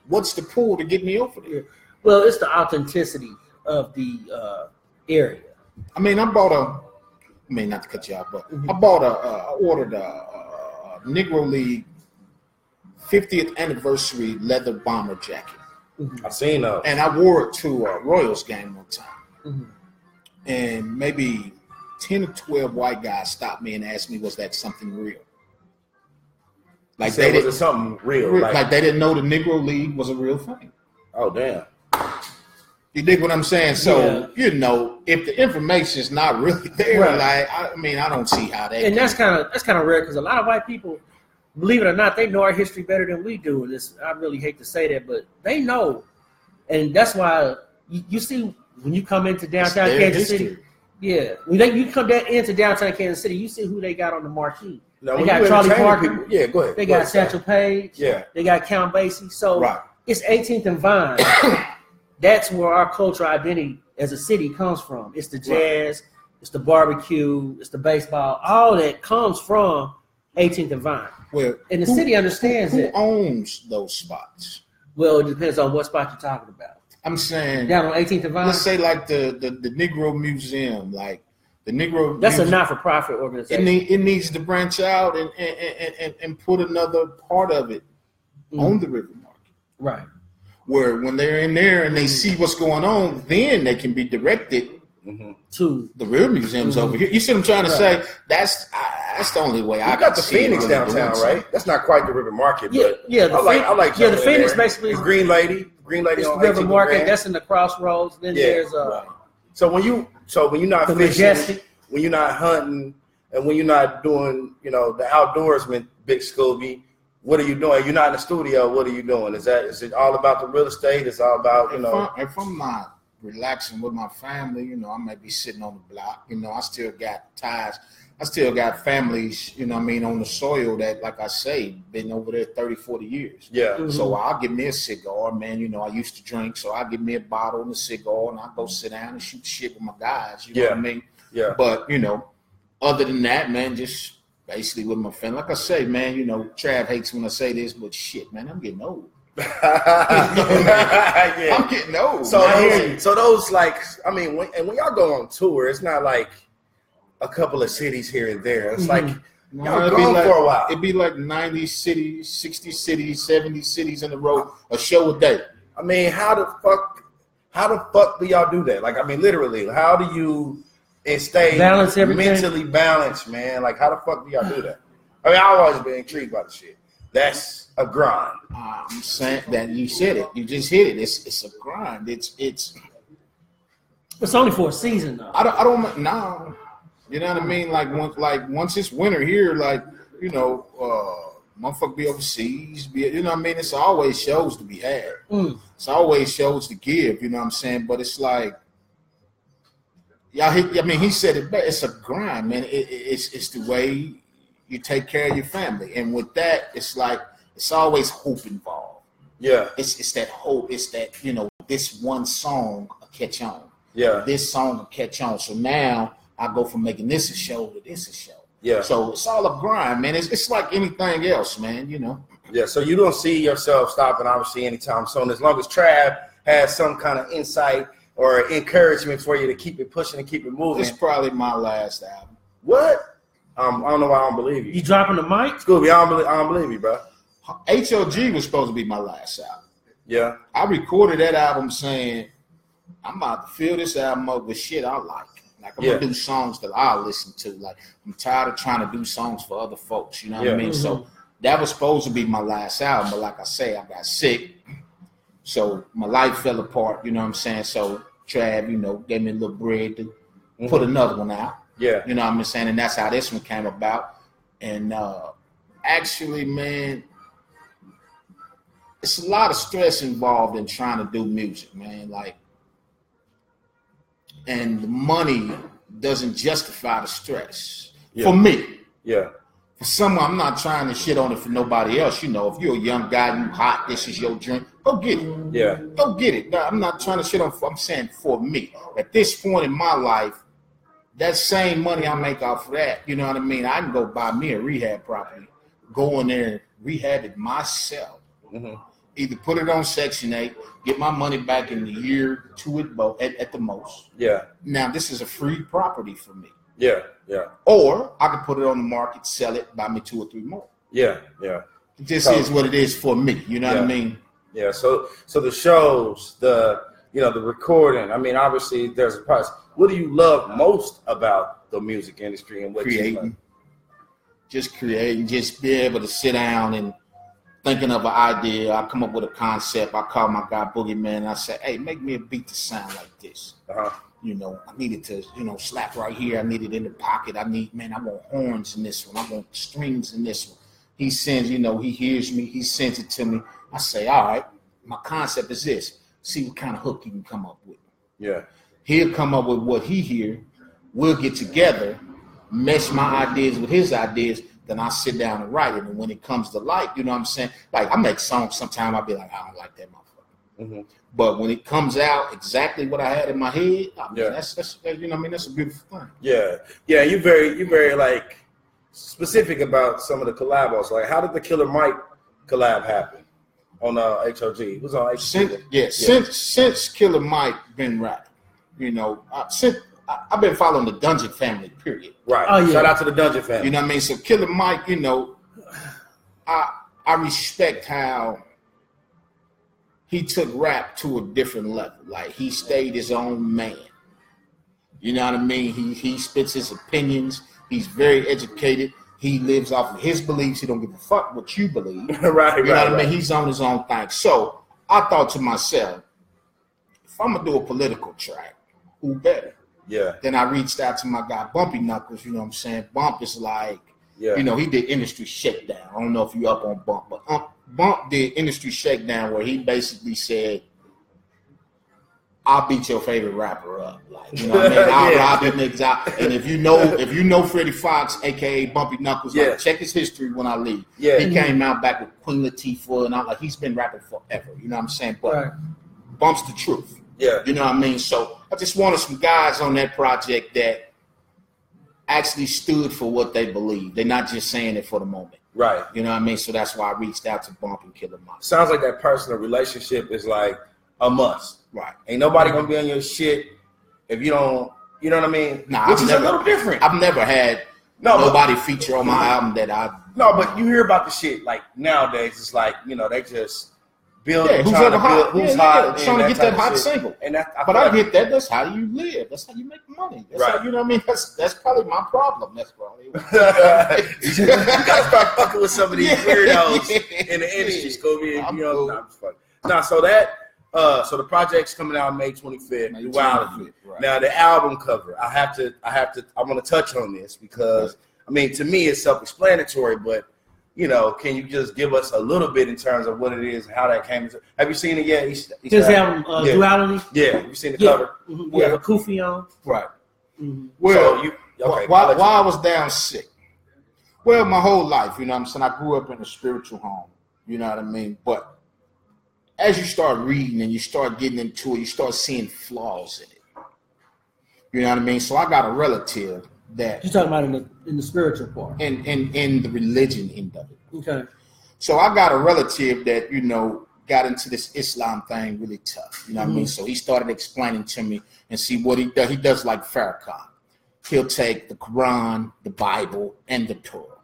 Speaker 3: what's the pull to get me over there?
Speaker 2: Well, it's the authenticity of the uh, area.
Speaker 3: I mean, I bought a. I mean, not to cut you off, but I bought a. Uh, I ordered a, a Negro League 50th anniversary leather bomber jacket,
Speaker 1: I've seen those.
Speaker 3: and I wore it to a Royals game one time,
Speaker 2: Mhm.
Speaker 3: And maybe 10 or 12 white guys stopped me and asked me, "Was that something real?" Like they
Speaker 1: was it
Speaker 3: didn't.
Speaker 1: something real?
Speaker 3: Like,
Speaker 1: Like,
Speaker 3: they didn't know the Negro League was a real thing.
Speaker 1: oh damn.
Speaker 3: You dig what I'm saying? So
Speaker 2: Yeah.
Speaker 3: you know, if the information is not (laughs) really there,
Speaker 2: Right.
Speaker 3: like I mean, I don't see how that.
Speaker 2: and that's kind of that's kind of rare because a lot of white people, believe it or not, they know our history better than we do. And this, I really hate to say that, but they know, and that's why you, you see when you come into downtown Kansas
Speaker 3: history.
Speaker 2: City, yeah, when they, you come down into downtown Kansas City, you see who they got on the marquee.
Speaker 1: No,
Speaker 2: They got Charlie Parker.
Speaker 1: people- yeah, go ahead.
Speaker 2: They
Speaker 1: Go
Speaker 2: got
Speaker 1: ahead,
Speaker 2: Satchel Paige.
Speaker 1: Yeah.
Speaker 2: They got Count Basie. So
Speaker 3: Right.
Speaker 2: it's 18th and Vine. (coughs) That's where our cultural identity as a city comes from. It's the jazz, it's the barbecue, it's the baseball. All that comes from 18th and Vine.
Speaker 3: Well,
Speaker 2: And the
Speaker 3: who-
Speaker 2: city understands
Speaker 3: who
Speaker 2: it.
Speaker 3: owns those spots.
Speaker 2: Well, it depends on what spot you're talking about.
Speaker 3: I'm saying,
Speaker 2: Down on 18th and Vine.
Speaker 3: let's say like the, the the Negro Museum, like the Negro.
Speaker 2: That's a not-for-profit
Speaker 3: It,
Speaker 2: organization.
Speaker 3: need, it needs to branch out and and, and, and, and put another part of it
Speaker 2: Mm.
Speaker 3: on the river market.
Speaker 2: right.
Speaker 3: Where when they're in there and they see what's going on, then they can be directed.
Speaker 1: Mhm.
Speaker 2: To
Speaker 3: The real museums
Speaker 2: Mhm.
Speaker 3: over here. You see what I'm trying to
Speaker 2: Right.
Speaker 3: say? That's I, that's the only way I
Speaker 1: You
Speaker 3: can
Speaker 1: got the Phoenix
Speaker 3: really
Speaker 1: downtown,
Speaker 3: something.
Speaker 1: right? That's not quite the River Market,
Speaker 2: yeah,
Speaker 1: but
Speaker 2: yeah. The
Speaker 1: I like
Speaker 2: Phoenix-
Speaker 1: I like
Speaker 2: yeah. The Phoenix
Speaker 1: there.
Speaker 2: basically
Speaker 1: The
Speaker 2: is
Speaker 1: Green Lady, Green Lady
Speaker 2: it's the River Market.
Speaker 1: Grand.
Speaker 2: That's in the crossroads. Then
Speaker 1: Yeah,
Speaker 2: there's uh,
Speaker 3: Right.
Speaker 1: So when you so when you're not
Speaker 2: the
Speaker 1: fishing,
Speaker 2: Majestic.
Speaker 1: when you're not hunting, and when you're not doing, you know, the outdoorsman, Big Scooby, what are you doing? You're not in the studio. What are you doing? Is that is it all about the real estate? It's all about you
Speaker 3: If,
Speaker 1: know.
Speaker 3: I, if I'm not relaxing with my family, you know, I might be sitting on the block. You know, I still got ties. I still got families, you know what I mean, on the soil that, like I say, been over there 30, 40 years.
Speaker 1: Yeah,
Speaker 2: Mhm.
Speaker 3: So I'll give me a cigar, man. You know, I used to drink, so I'll give me a bottle and a cigar, and I'll go sit down and shoot shit with my guys. You know what I mean?
Speaker 1: yeah,
Speaker 3: But, you know, other than that, man, just basically with my family. Like I say, man, you know, Trav hates when I say this, but shit, man, I'm getting old. (laughs)
Speaker 1: yeah.
Speaker 3: I'm getting old.
Speaker 1: So
Speaker 2: I hear you.
Speaker 1: those, so those like I mean, when, and when y'all go on tour, it's not like a couple of cities here and there. It's mm-hmm. like
Speaker 3: No,
Speaker 1: y'all
Speaker 3: it'd be
Speaker 1: gone
Speaker 3: like-
Speaker 1: for a while.
Speaker 3: It'd be like 90 cities, 60 cities, 70 cities in a row, a show a day.
Speaker 1: I mean, how the fuck, how the fuck do y'all do that? Like, I mean, literally, how do you and stay
Speaker 2: Balance everything?
Speaker 1: mentally balanced, man? Like, how the fuck do y'all do that? I mean, I've always been intrigued by the shit. That's a grind.
Speaker 3: I'm saying that you said it. You just hit it. It's it's a grind. It's it's
Speaker 2: It's only for a season though.
Speaker 3: I don't I don't no. You know what I mean? Like once like once it's winter here, like you know, uh motherfucker be overseas, be you know what I mean? It's always shows to be had.
Speaker 2: Mm.
Speaker 3: It's always shows to give, you know what I'm saying? But it's like y'all hit I mean he said it best. It's a grind, man. It, it- it's it's the way you take care of your family. And with that, it's like it's always hope involved.
Speaker 1: Yeah,
Speaker 3: It's it's that hope, it's that, you know, this one song catch on.
Speaker 1: yeah,
Speaker 3: This song catch on. So now I go from making this a show to this a show.
Speaker 1: yeah,
Speaker 3: So it's all a grind, man. It's, it's like anything else, man, you know.
Speaker 1: yeah. So you don't see yourself stopping, obviously, anytime soon. As long as Trav has some kind of insight or encouragement for you to keep it pushing and keep it moving.
Speaker 3: It's probably my last album.
Speaker 1: What? Um, I don't know why I don't believe you.
Speaker 2: You dropping the mic?
Speaker 1: Scooby, I don't believe, I don't believe you, bro.
Speaker 3: HOG was supposed to be my last album.
Speaker 1: Yeah,
Speaker 3: I recorded that album saying, I'm about to fill this album up with shit I like. Like I'm
Speaker 1: Yeah.
Speaker 3: gonna do songs that I listen to. Like I'm tired of trying to do songs for other folks. You know what
Speaker 1: Yeah.
Speaker 3: I mean? So that was supposed to be my last album, but like I say, I got sick, so my life fell apart. You know what I'm saying? So Trav, you know, gave me a little bread to put another one out.
Speaker 1: yeah,
Speaker 3: You know what I'm saying? And that's how this one came about. And uh actually, man, it's a lot of stress involved in trying to do music, man. Like, and the money doesn't justify the stress
Speaker 1: Yeah.
Speaker 3: for me.
Speaker 1: yeah,
Speaker 3: For someone, I'm not trying to shit on it for nobody else. You know, if you're a young guy, and you hot, this is your drink, go get it.
Speaker 1: yeah,
Speaker 3: Go get it. No, I'm not trying to shit on. I'm saying for me. At this point in my life, that same money I make off of that, you know what I mean? I can go buy me a rehab property, go in there and rehab it myself.
Speaker 1: hmm
Speaker 3: Either put it on Section 8, get my money back in the year, two at, both, at, at the most.
Speaker 1: yeah,
Speaker 3: Now, this is a free property for me.
Speaker 1: yeah, yeah,
Speaker 3: Or I could put it on the market, sell it, buy me two or three more.
Speaker 1: yeah, yeah.
Speaker 3: This
Speaker 1: So-
Speaker 3: is what it is for me. You know what I mean?
Speaker 1: Yeah, so so the shows, the you know, the recording. I mean, obviously there's a price. What do you love most about the music industry and what you
Speaker 3: creating,
Speaker 1: like?
Speaker 3: just creating, just be able to sit down and thinking of an idea. I come up with a concept. I call my guy Boogeyman and I say, "Hey, make me a beat to sound like this."
Speaker 1: Uh-huh.
Speaker 3: You know, I need it to, you know, slap right here. I need it in the pocket. I need, man, I want horns in this one. I want strings in this one. He sends, you know, he hears me. He sends it to me. I say, all right, my concept is this. See what kind of hook you can come up with.
Speaker 1: Yeah,
Speaker 3: He'll come up with what he hear. We'll get together, mesh my ideas with his ideas. Then I sit down and write it. And when it comes to light, you know what I'm saying? Like I make songs. Sometimes I'll be like, I don't like that motherfucker.
Speaker 1: Mhm.
Speaker 3: But when it comes out exactly what I had in my head, I mean,
Speaker 1: Yeah.
Speaker 3: that's that's you know what I mean that's a beautiful thing.
Speaker 1: yeah, yeah. You very you very like specific about some of the collabs. Like, how did the Killer Mike collab happen? on uh, HOG. It was on HOG.
Speaker 3: Since yeah, since since Killer Mike been rapping, you know, I, since I, I've been following the Dungeon family. Period.
Speaker 1: Right.
Speaker 2: Oh, yeah.
Speaker 1: Shout out to the Dungeon family.
Speaker 3: You know what I mean? So Killer Mike, you know, I I respect how he took rap to a different level. Like he stayed his own man. You know what I mean? He he spits his opinions. He's very educated. He lives off of his beliefs. He don't give a fuck what you believe.
Speaker 1: right, (laughs) right,
Speaker 3: You know what I mean? He's on his own thing. So I thought to myself, if I'm gonna do a political track, who better?
Speaker 1: Yeah,
Speaker 3: Then I reached out to my guy Bumpy Knuckles. You know what I'm saying? Bump is like,
Speaker 1: yeah.
Speaker 3: you know, he did industry shakedown. I don't know if you up on Bump, but um, Bump did industry shakedown where he basically said, "I'll beat your favorite rapper up." Like, you know what I mean? (laughs) I'll
Speaker 1: Yeah.
Speaker 3: rob them niggas out. And if you know, if you know Freddie Foxxx, aka Bumpy Knuckles,
Speaker 1: Yeah.
Speaker 3: like, check his history when I leave.
Speaker 1: yeah,
Speaker 3: He came out back with Queen Latifah, and I'm like, he's been rapping forever. You know what I'm saying? But
Speaker 2: Right.
Speaker 3: Bump's the truth.
Speaker 1: Yeah,
Speaker 3: You know what I mean? So I just wanted some guys on that project that actually stood for what they believe. They're not just saying it for the moment.
Speaker 1: right.
Speaker 3: You know what I mean? So that's why I reached out to Bump and Killer Mike.
Speaker 1: Sounds like that personal relationship is like a must.
Speaker 3: Right.
Speaker 1: Ain't nobody gonna be on your shit if you don't. You know what I mean?
Speaker 3: Nah,
Speaker 1: Which
Speaker 3: I've
Speaker 1: is
Speaker 3: never-
Speaker 1: a little different.
Speaker 3: I've never had
Speaker 1: no, but,
Speaker 3: nobody feature on my mm-hmm. album that I
Speaker 1: no, but you hear about the shit like nowadays. It's like you know they just
Speaker 3: yeah, who's
Speaker 1: trying to
Speaker 3: hot,
Speaker 1: build, who's
Speaker 3: yeah,
Speaker 1: hot,
Speaker 3: yeah, trying to get that hot
Speaker 1: shit.
Speaker 3: single.
Speaker 1: And that, I
Speaker 3: But I
Speaker 1: like-
Speaker 3: get that. That's how you live. That's how you make money. That's
Speaker 1: Right.
Speaker 3: how you know what I mean. That's that's probably my problem. That's probably. (laughs)
Speaker 1: you gotta start fucking with some of these weirdos (laughs) in the industry, Scooby.
Speaker 3: I'm
Speaker 1: You know,
Speaker 3: cool.
Speaker 1: nah, I'm just fucking. Nah, so that, uh, so the project's coming out May 25th.
Speaker 3: May
Speaker 1: Wow.
Speaker 3: 25th, right.
Speaker 1: Now the album cover, I have to, I have to, I want to touch on this because I mean, to me, it's self-explanatory, but you know, can you just give us a little bit in terms of what it is how that came? into Have you seen it yet? East- East
Speaker 2: His album, uh,
Speaker 1: Yeah.
Speaker 2: Duality.
Speaker 1: Yeah, have you seen the
Speaker 2: Yeah.
Speaker 1: cover?
Speaker 2: Mhm. We have a on.
Speaker 3: right.
Speaker 2: Mhm.
Speaker 3: Well,
Speaker 1: so you,
Speaker 3: Why-
Speaker 1: okay,
Speaker 3: why,
Speaker 1: I'll let you-
Speaker 3: why I was down sick? Well, my whole life, you know what I'm saying? I grew up in a spiritual home, you know what I mean? But as you start reading and you start getting into it, you start seeing flaws in it. You know what I mean? So I got a relative that
Speaker 2: You're talking about in the in the spiritual part.
Speaker 3: and in in the religion end of it.
Speaker 2: Okay.
Speaker 3: So I got a relative that, you know, got into this Islam thing really tough. You know what I mean? So he started explaining to me and see what he does. He does like Farrakhan. He'll take the Quran, the Bible, and the Torah.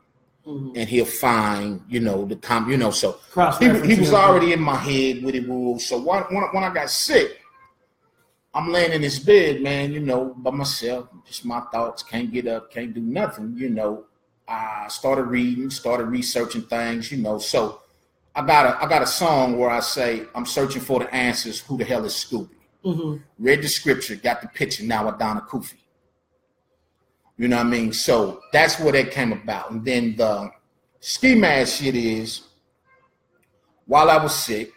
Speaker 2: Mhm.
Speaker 3: And he'll find, you know, the time, you know, so he, he was already in my head with it. So when, when, when I got sick, I'm laying in this bed, man, you know, by myself, just my thoughts, can't get up, can't do nothing, you know. I started reading, started researching things, you know. So I got a I got a song where I say, I'm searching for the answers, who the hell is Scooby?
Speaker 2: hmm
Speaker 3: Read the scripture, got the picture, now Adana Kufi. You know what I mean? So that's where that came about. And then the ski mask shit is while I was sick,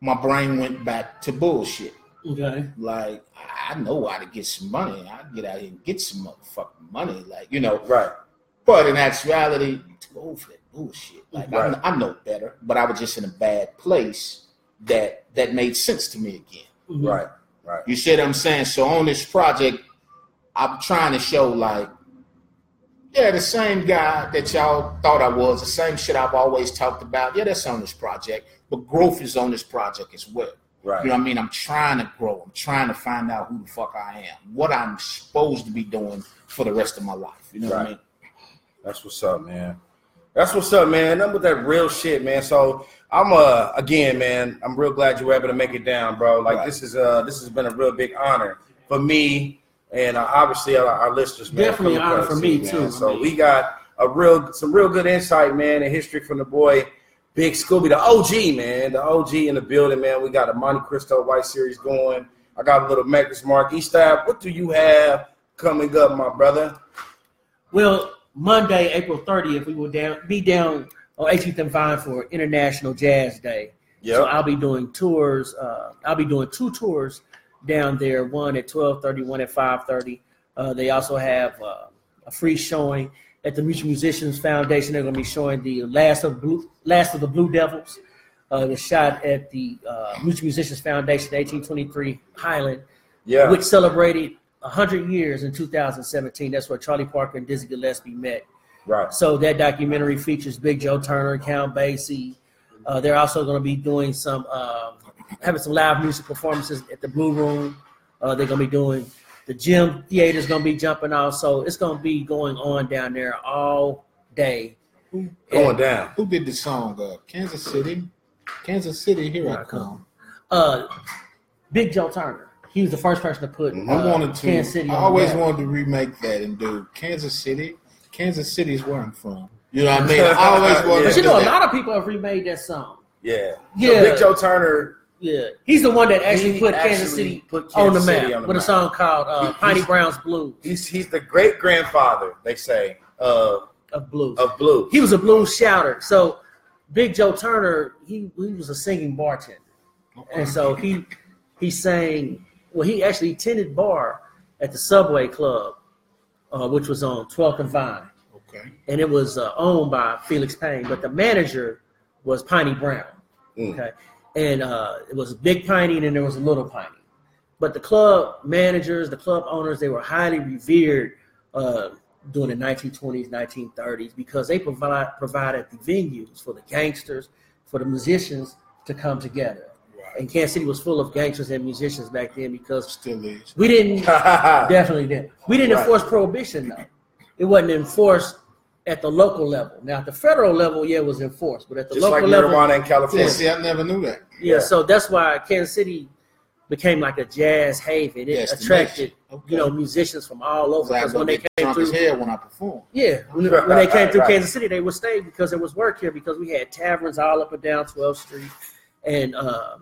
Speaker 3: my brain went back to bullshit.
Speaker 2: Okay.
Speaker 3: Like, I know how to get some money. I get out here and get some motherfucking money. Like, you know,
Speaker 1: right.
Speaker 3: but in actuality, I'm too old for that bullshit. Like, I,
Speaker 1: Right.
Speaker 3: kn- I know better, but I was just in a bad place that that made sense to me again.
Speaker 2: Mhm.
Speaker 1: Right, right.
Speaker 3: You see what I'm saying? So on this project, I'm trying to show like, yeah, the same guy that y'all thought I was, the same shit I've always talked about. Yeah, that's on this project, but growth is on this project as well.
Speaker 1: Right.
Speaker 3: You know what I mean? I'm trying to grow. I'm trying to find out who the fuck I am, what I'm supposed to be doing for the rest of my life. You know what I mean?
Speaker 1: That's what's up, man. That's what's up, man. Nothing with that real shit, man. So I'm uh again, man. I'm real glad you were able to make it down, bro. Like
Speaker 3: Right.
Speaker 1: this is uh this has been a real big honor for me and uh, obviously our, our listeners, man.
Speaker 2: Definitely an honor for me,
Speaker 1: it,
Speaker 2: too,
Speaker 1: man. So
Speaker 2: man.
Speaker 1: we got a real some real good insight, man, and history from the boy. Big Scooby, the OG, man, the OG in the building, man. We got a Montecristo White Series going. I got a little Maker's Mark E-Staff. What do you have coming up, my brother?
Speaker 2: Well, Monday, April 30th, we will down be down on 18th and Vine for International Jazz Day.
Speaker 1: Yeah,
Speaker 2: So I'll be doing tours. Uh, I'll be doing two tours down there. One at 12:30, one at 5:30. Uh, they also have uh, a free showing at the Mutual Musicians Foundation. They're going to be showing the last of Blue, last of the Blue Devils. Uh, the shot at the uh, Mutual Musicians Foundation, 1823 Highland,
Speaker 1: yeah.
Speaker 2: which celebrated 100 years in 2017. That's where Charlie Parker and Dizzy Gillespie met.
Speaker 1: right.
Speaker 2: So that documentary features Big Joe Turner, Count Basie, Uh, they're also going to be doing some um having some live music performances at the Blue Room. Uh, they're going to be doing the Gem Theater is going to be jumping off, so it's going to be going on down there all day.
Speaker 1: Going down.
Speaker 3: Who did the song? Uh, Kansas City. Kansas City, here I come.
Speaker 2: Uh, Big Joe Turner. He was the first person to put
Speaker 1: Mhm.
Speaker 2: uh,
Speaker 3: I wanted to.
Speaker 2: Kansas City.
Speaker 3: I always wanted to remake that and do Kansas City. Kansas City is where I'm from. You know what I mean? I always (laughs) wanted
Speaker 2: But you know, a lot of people have remade that song.
Speaker 1: Yeah.
Speaker 2: Yeah.
Speaker 1: So Big Joe Turner
Speaker 2: Yeah, he's the one that actually
Speaker 1: he
Speaker 2: put
Speaker 1: actually
Speaker 2: Kansas City
Speaker 1: put
Speaker 2: on the map
Speaker 1: on the
Speaker 2: with a song called uh, Piney Brown's Blues
Speaker 1: He's he's the great grandfather, they say, uh,
Speaker 2: of blues.
Speaker 1: of blues.
Speaker 2: He was a blues shouter. So Big Joe Turner, he he was a singing bartender, and so he he sang. Well, he actually attended bar at the Subway Club, uh, which was on 12th and Vine,
Speaker 3: Okay.
Speaker 2: and it was uh, owned by Felix Payne, but the manager was Piney Brown.
Speaker 1: Mm.
Speaker 2: Okay, and uh, it was a Big Piney, and there was a Little Piney. But the club managers, the club owners, they were highly revered uh, during the 1920s, 1930s because they provide provided the venues for the gangsters, for the musicians to come together. And Kansas City was full of gangsters and musicians back then because
Speaker 3: Still is.
Speaker 2: we didn't (laughs) definitely didn't. We didn't
Speaker 1: Right.
Speaker 2: enforce prohibition though. It wasn't enforced at the local level. Now at the federal level, yeah, it was enforced, but at the
Speaker 1: Just like
Speaker 2: local level,
Speaker 1: marijuana in
Speaker 3: Yeah,
Speaker 1: California.
Speaker 3: see, I never knew that.
Speaker 2: yeah,
Speaker 1: Yeah.
Speaker 2: so that's why Kansas City became like a jazz haven. It
Speaker 3: Yes,
Speaker 2: attracted,
Speaker 3: Okay.
Speaker 2: you know, musicians from all over.
Speaker 3: So I
Speaker 2: Because
Speaker 3: go
Speaker 2: when they came through,
Speaker 3: as hell when I perform.
Speaker 2: yeah, when, when they came through (laughs)
Speaker 1: Right.
Speaker 2: Kansas City, they would stay because there was work here because we had taverns all up and down 12th Street, and uh,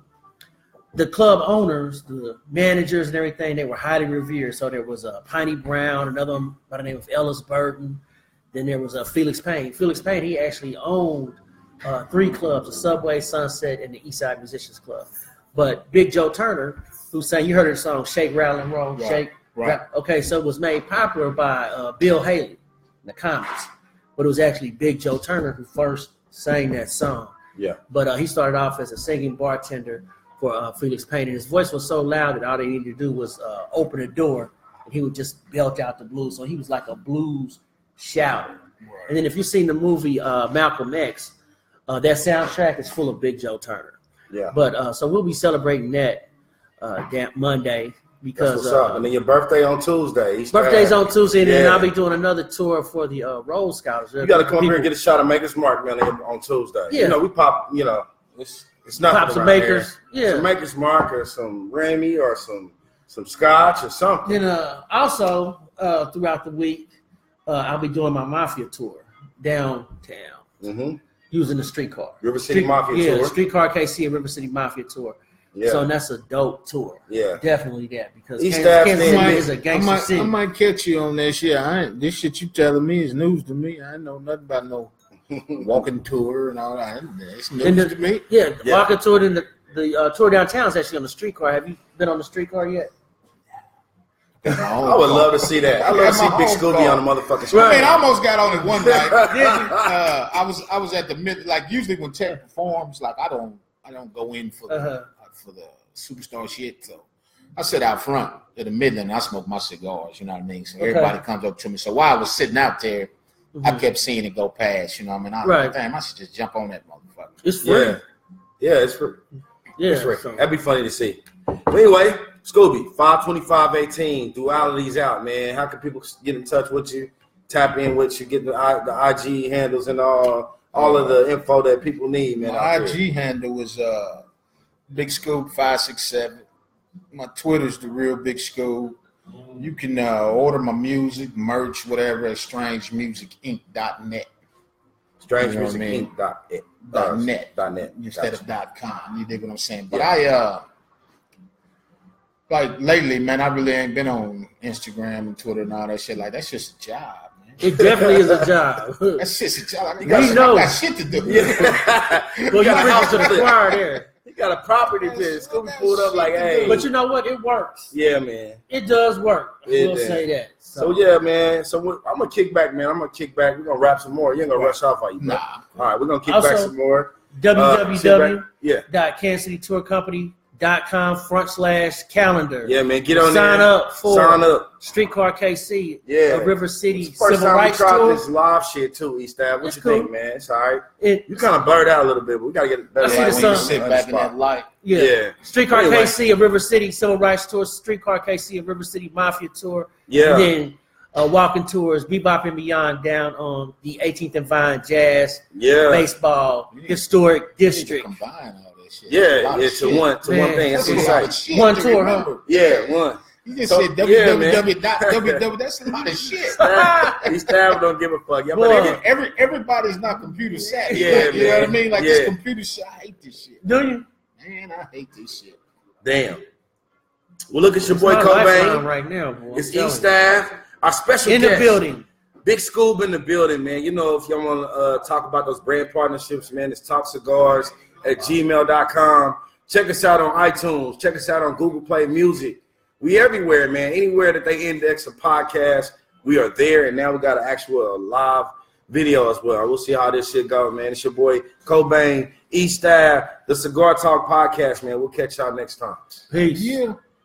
Speaker 2: the club owners, the managers, and everything, they were highly revered. So there was a uh, Piney Brown, another one by the name of Ellis Burton. Then there was a uh, Felix Payne. Felix Payne, he actually owned uh, three clubs: the Subway, Sunset, and the Eastside Musicians Club. But Big Joe Turner, who sang, you heard his song "Shake, Rattle, and Roll,"
Speaker 3: Right,
Speaker 2: shake.
Speaker 3: right.
Speaker 2: Ra- Okay, so it was made popular by uh, Bill Haley in the Comets, but it was actually Big Joe Turner who first sang that song.
Speaker 1: Yeah.
Speaker 2: But uh, he started off as a singing bartender for uh, Felix Payne, and his voice was so loud that all they needed to do was uh, open a door, and he would just belt out the blues. So he was like a blues shouter. And then if you've seen the movie uh, Malcolm X, uh, that soundtrack is full of Big Joe Turner.
Speaker 1: Yeah.
Speaker 2: But uh, so we'll be celebrating that uh, that Monday
Speaker 1: That's
Speaker 2: because
Speaker 1: what's
Speaker 2: uh,
Speaker 1: up. And then your birthday on Tuesday. Easter
Speaker 2: birthday's
Speaker 1: egg.
Speaker 2: on Tuesday, and then I'll be doing another tour for the uh, Rose Scouts.
Speaker 1: You got to come here and get a shot of Maker's Mark, man, on Tuesday.
Speaker 2: Yeah.
Speaker 1: You know, we pop, you know, it's it's nothing.
Speaker 2: pop some makers.
Speaker 1: here.
Speaker 2: Yeah.
Speaker 1: Some Maker's Mark or some Remy or some some scotch or something.
Speaker 2: Then uh, also uh, throughout the week, uh, I'll be doing my Mafia tour downtown
Speaker 1: hmm
Speaker 2: using the streetcar.
Speaker 1: River City
Speaker 2: Street-
Speaker 1: Mafia
Speaker 2: yeah,
Speaker 1: tour.
Speaker 2: streetcar KC and River City Mafia tour.
Speaker 1: Yeah.
Speaker 2: So that's a dope tour.
Speaker 1: yeah.
Speaker 2: Definitely that because
Speaker 1: E-Staff
Speaker 2: Kansas,
Speaker 1: Ave
Speaker 2: Kansas
Speaker 1: thing.
Speaker 2: City is a
Speaker 3: I
Speaker 2: gangster
Speaker 3: might,
Speaker 2: city.
Speaker 3: I might catch you on this. Yeah, I ain't, this shit you telling me is news to me. I ain't know nothing about no (laughs) walking tour and all that. It's news
Speaker 2: And the-
Speaker 3: to me.
Speaker 2: Yeah, the
Speaker 1: Yeah.
Speaker 2: walking tour in the the uh, tour downtown is actually on the streetcar. Have you been on the streetcar yet?
Speaker 1: I would love to see that. I love to see Big Scooby on the motherfucking
Speaker 3: I
Speaker 1: street.
Speaker 3: mean, I almost got on it one night. (laughs) uh, I was I was at the mid like usually when Tech performs, like I don't I don't go in for the
Speaker 2: Uh-huh.
Speaker 3: for the superstar shit. So I sit out front at the Midland. and I smoke my cigars. You know what I mean. So
Speaker 2: Okay.
Speaker 3: everybody comes up to me. So while I was sitting out there, I
Speaker 2: Mhm.
Speaker 3: kept seeing it go past. You know what I mean. I was
Speaker 2: Right.
Speaker 3: like, damn, I should just jump on that motherfucker.
Speaker 2: It's free.
Speaker 1: Yeah. Yeah, it's free.
Speaker 2: Yeah,
Speaker 1: It's free.
Speaker 2: so-
Speaker 1: That'd be funny to see. But anyway, Scooby, 52518, dualities out, man. How can people get in touch with you, tap in with you, get the, the IG handles and all all of the info that people need, man.
Speaker 3: My. IG handle is uh Big Scoob five six seven. My Twitter's the real Big Scoob. You can uh, order my music, merch, whatever at strangemusicinc.net
Speaker 1: Strange
Speaker 3: You know
Speaker 1: Music
Speaker 3: I mean?
Speaker 1: Inc. Dot, it,
Speaker 3: Dot net.
Speaker 1: Dot net.
Speaker 3: instead
Speaker 1: Gotcha.
Speaker 3: of dot com. You dig what I'm saying? But
Speaker 1: Yeah.
Speaker 3: I uh like lately, man, I really ain't been on Instagram and Twitter and all that shit. Like that's just a job, man.
Speaker 2: It definitely is a (laughs) job.
Speaker 3: That's just a job. I
Speaker 1: We
Speaker 3: got,
Speaker 2: know.
Speaker 3: Got shit to do. (laughs)
Speaker 1: Yeah. (laughs)
Speaker 2: well, you
Speaker 1: got a
Speaker 2: bring it
Speaker 1: house
Speaker 2: to the choir there.
Speaker 1: You got a property
Speaker 3: That's-
Speaker 1: to Scooby
Speaker 3: that's
Speaker 1: pulled up like, hey.
Speaker 2: But you know what? It works.
Speaker 1: yeah, man.
Speaker 2: It does work. I
Speaker 1: It
Speaker 2: will
Speaker 1: does.
Speaker 2: say that.
Speaker 1: So yeah, man. So we- I'm gonna kick back, man. I'm gonna kick back. We're gonna wrap some more. You ain't gonna rush off, are you?
Speaker 3: Nah.
Speaker 1: All right, we're gonna kick
Speaker 2: Also-
Speaker 1: back some more. Uh, sit
Speaker 2: www.
Speaker 1: back- Yeah.
Speaker 2: Dot com front slash calendar.
Speaker 1: Yeah, man, get on
Speaker 2: Sign
Speaker 1: there.
Speaker 2: up for
Speaker 1: Sign up.
Speaker 2: Streetcar KC,
Speaker 1: Yeah.
Speaker 2: River City
Speaker 1: It's the first
Speaker 2: Civil
Speaker 1: time we
Speaker 2: Rights
Speaker 1: tried
Speaker 2: Tour.
Speaker 1: this live shit too, E-Staff. What
Speaker 2: That's
Speaker 1: you
Speaker 2: cool.
Speaker 1: think, man? It's all right.
Speaker 2: It,
Speaker 1: You kind of blurred out a little bit, but we gotta get it better.
Speaker 2: I see the sun.
Speaker 3: sit back in that light.
Speaker 2: yeah.
Speaker 1: Yeah,
Speaker 2: Streetcar
Speaker 1: Anyway.
Speaker 2: KC, a River City Civil Rights Tour, Streetcar KC, a River City Mafia Tour,
Speaker 1: yeah.
Speaker 2: and then uh, walking tours, Bebop and Beyond down on the 18th and Vine Jazz
Speaker 1: Yeah,
Speaker 2: Baseball Historic
Speaker 3: You need to
Speaker 2: District.
Speaker 3: Combine all that shit. A
Speaker 1: yeah,
Speaker 3: lot of
Speaker 1: yeah.
Speaker 3: shit.
Speaker 1: To one, to one thing.
Speaker 3: That's
Speaker 1: It's
Speaker 3: a lot shit
Speaker 2: One
Speaker 3: to
Speaker 2: tour, huh?
Speaker 1: Yeah, one.
Speaker 3: You just
Speaker 1: So-
Speaker 3: said
Speaker 1: yeah, man.
Speaker 3: www. dot (laughs) www. That's a lot of shit.
Speaker 1: E-Staff don't give a fuck. Y'all
Speaker 2: Boy.
Speaker 1: better
Speaker 3: Every, every everybody's not computer savvy.
Speaker 1: Yeah,
Speaker 3: Like, you know what I mean? Like
Speaker 1: Yeah.
Speaker 3: this computer shit. I hate this shit.
Speaker 2: Do you?
Speaker 3: Man, I hate this shit.
Speaker 1: Damn. Well, look at your
Speaker 2: It's
Speaker 1: boy
Speaker 2: my
Speaker 1: Cobain.
Speaker 2: right now, boy.
Speaker 1: It's
Speaker 2: telling
Speaker 1: East
Speaker 2: you.
Speaker 1: Our special
Speaker 2: in the building.
Speaker 1: Big Scoob in the building, man. You know, if y'all want to uh, talk about those brand partnerships, man, it's Talk Cigars at gmail.com. Check us out on iTunes. Check us out on Google Play Music. We everywhere, man. Anywhere that they index a podcast, we are there. And now we got an actual live video as well. We'll see how this shit goes, man. It's your boy Cobain, E-Staff, the Cigar Talk Podcast, man. We'll catch y'all next time.
Speaker 2: Peace.
Speaker 3: Yeah.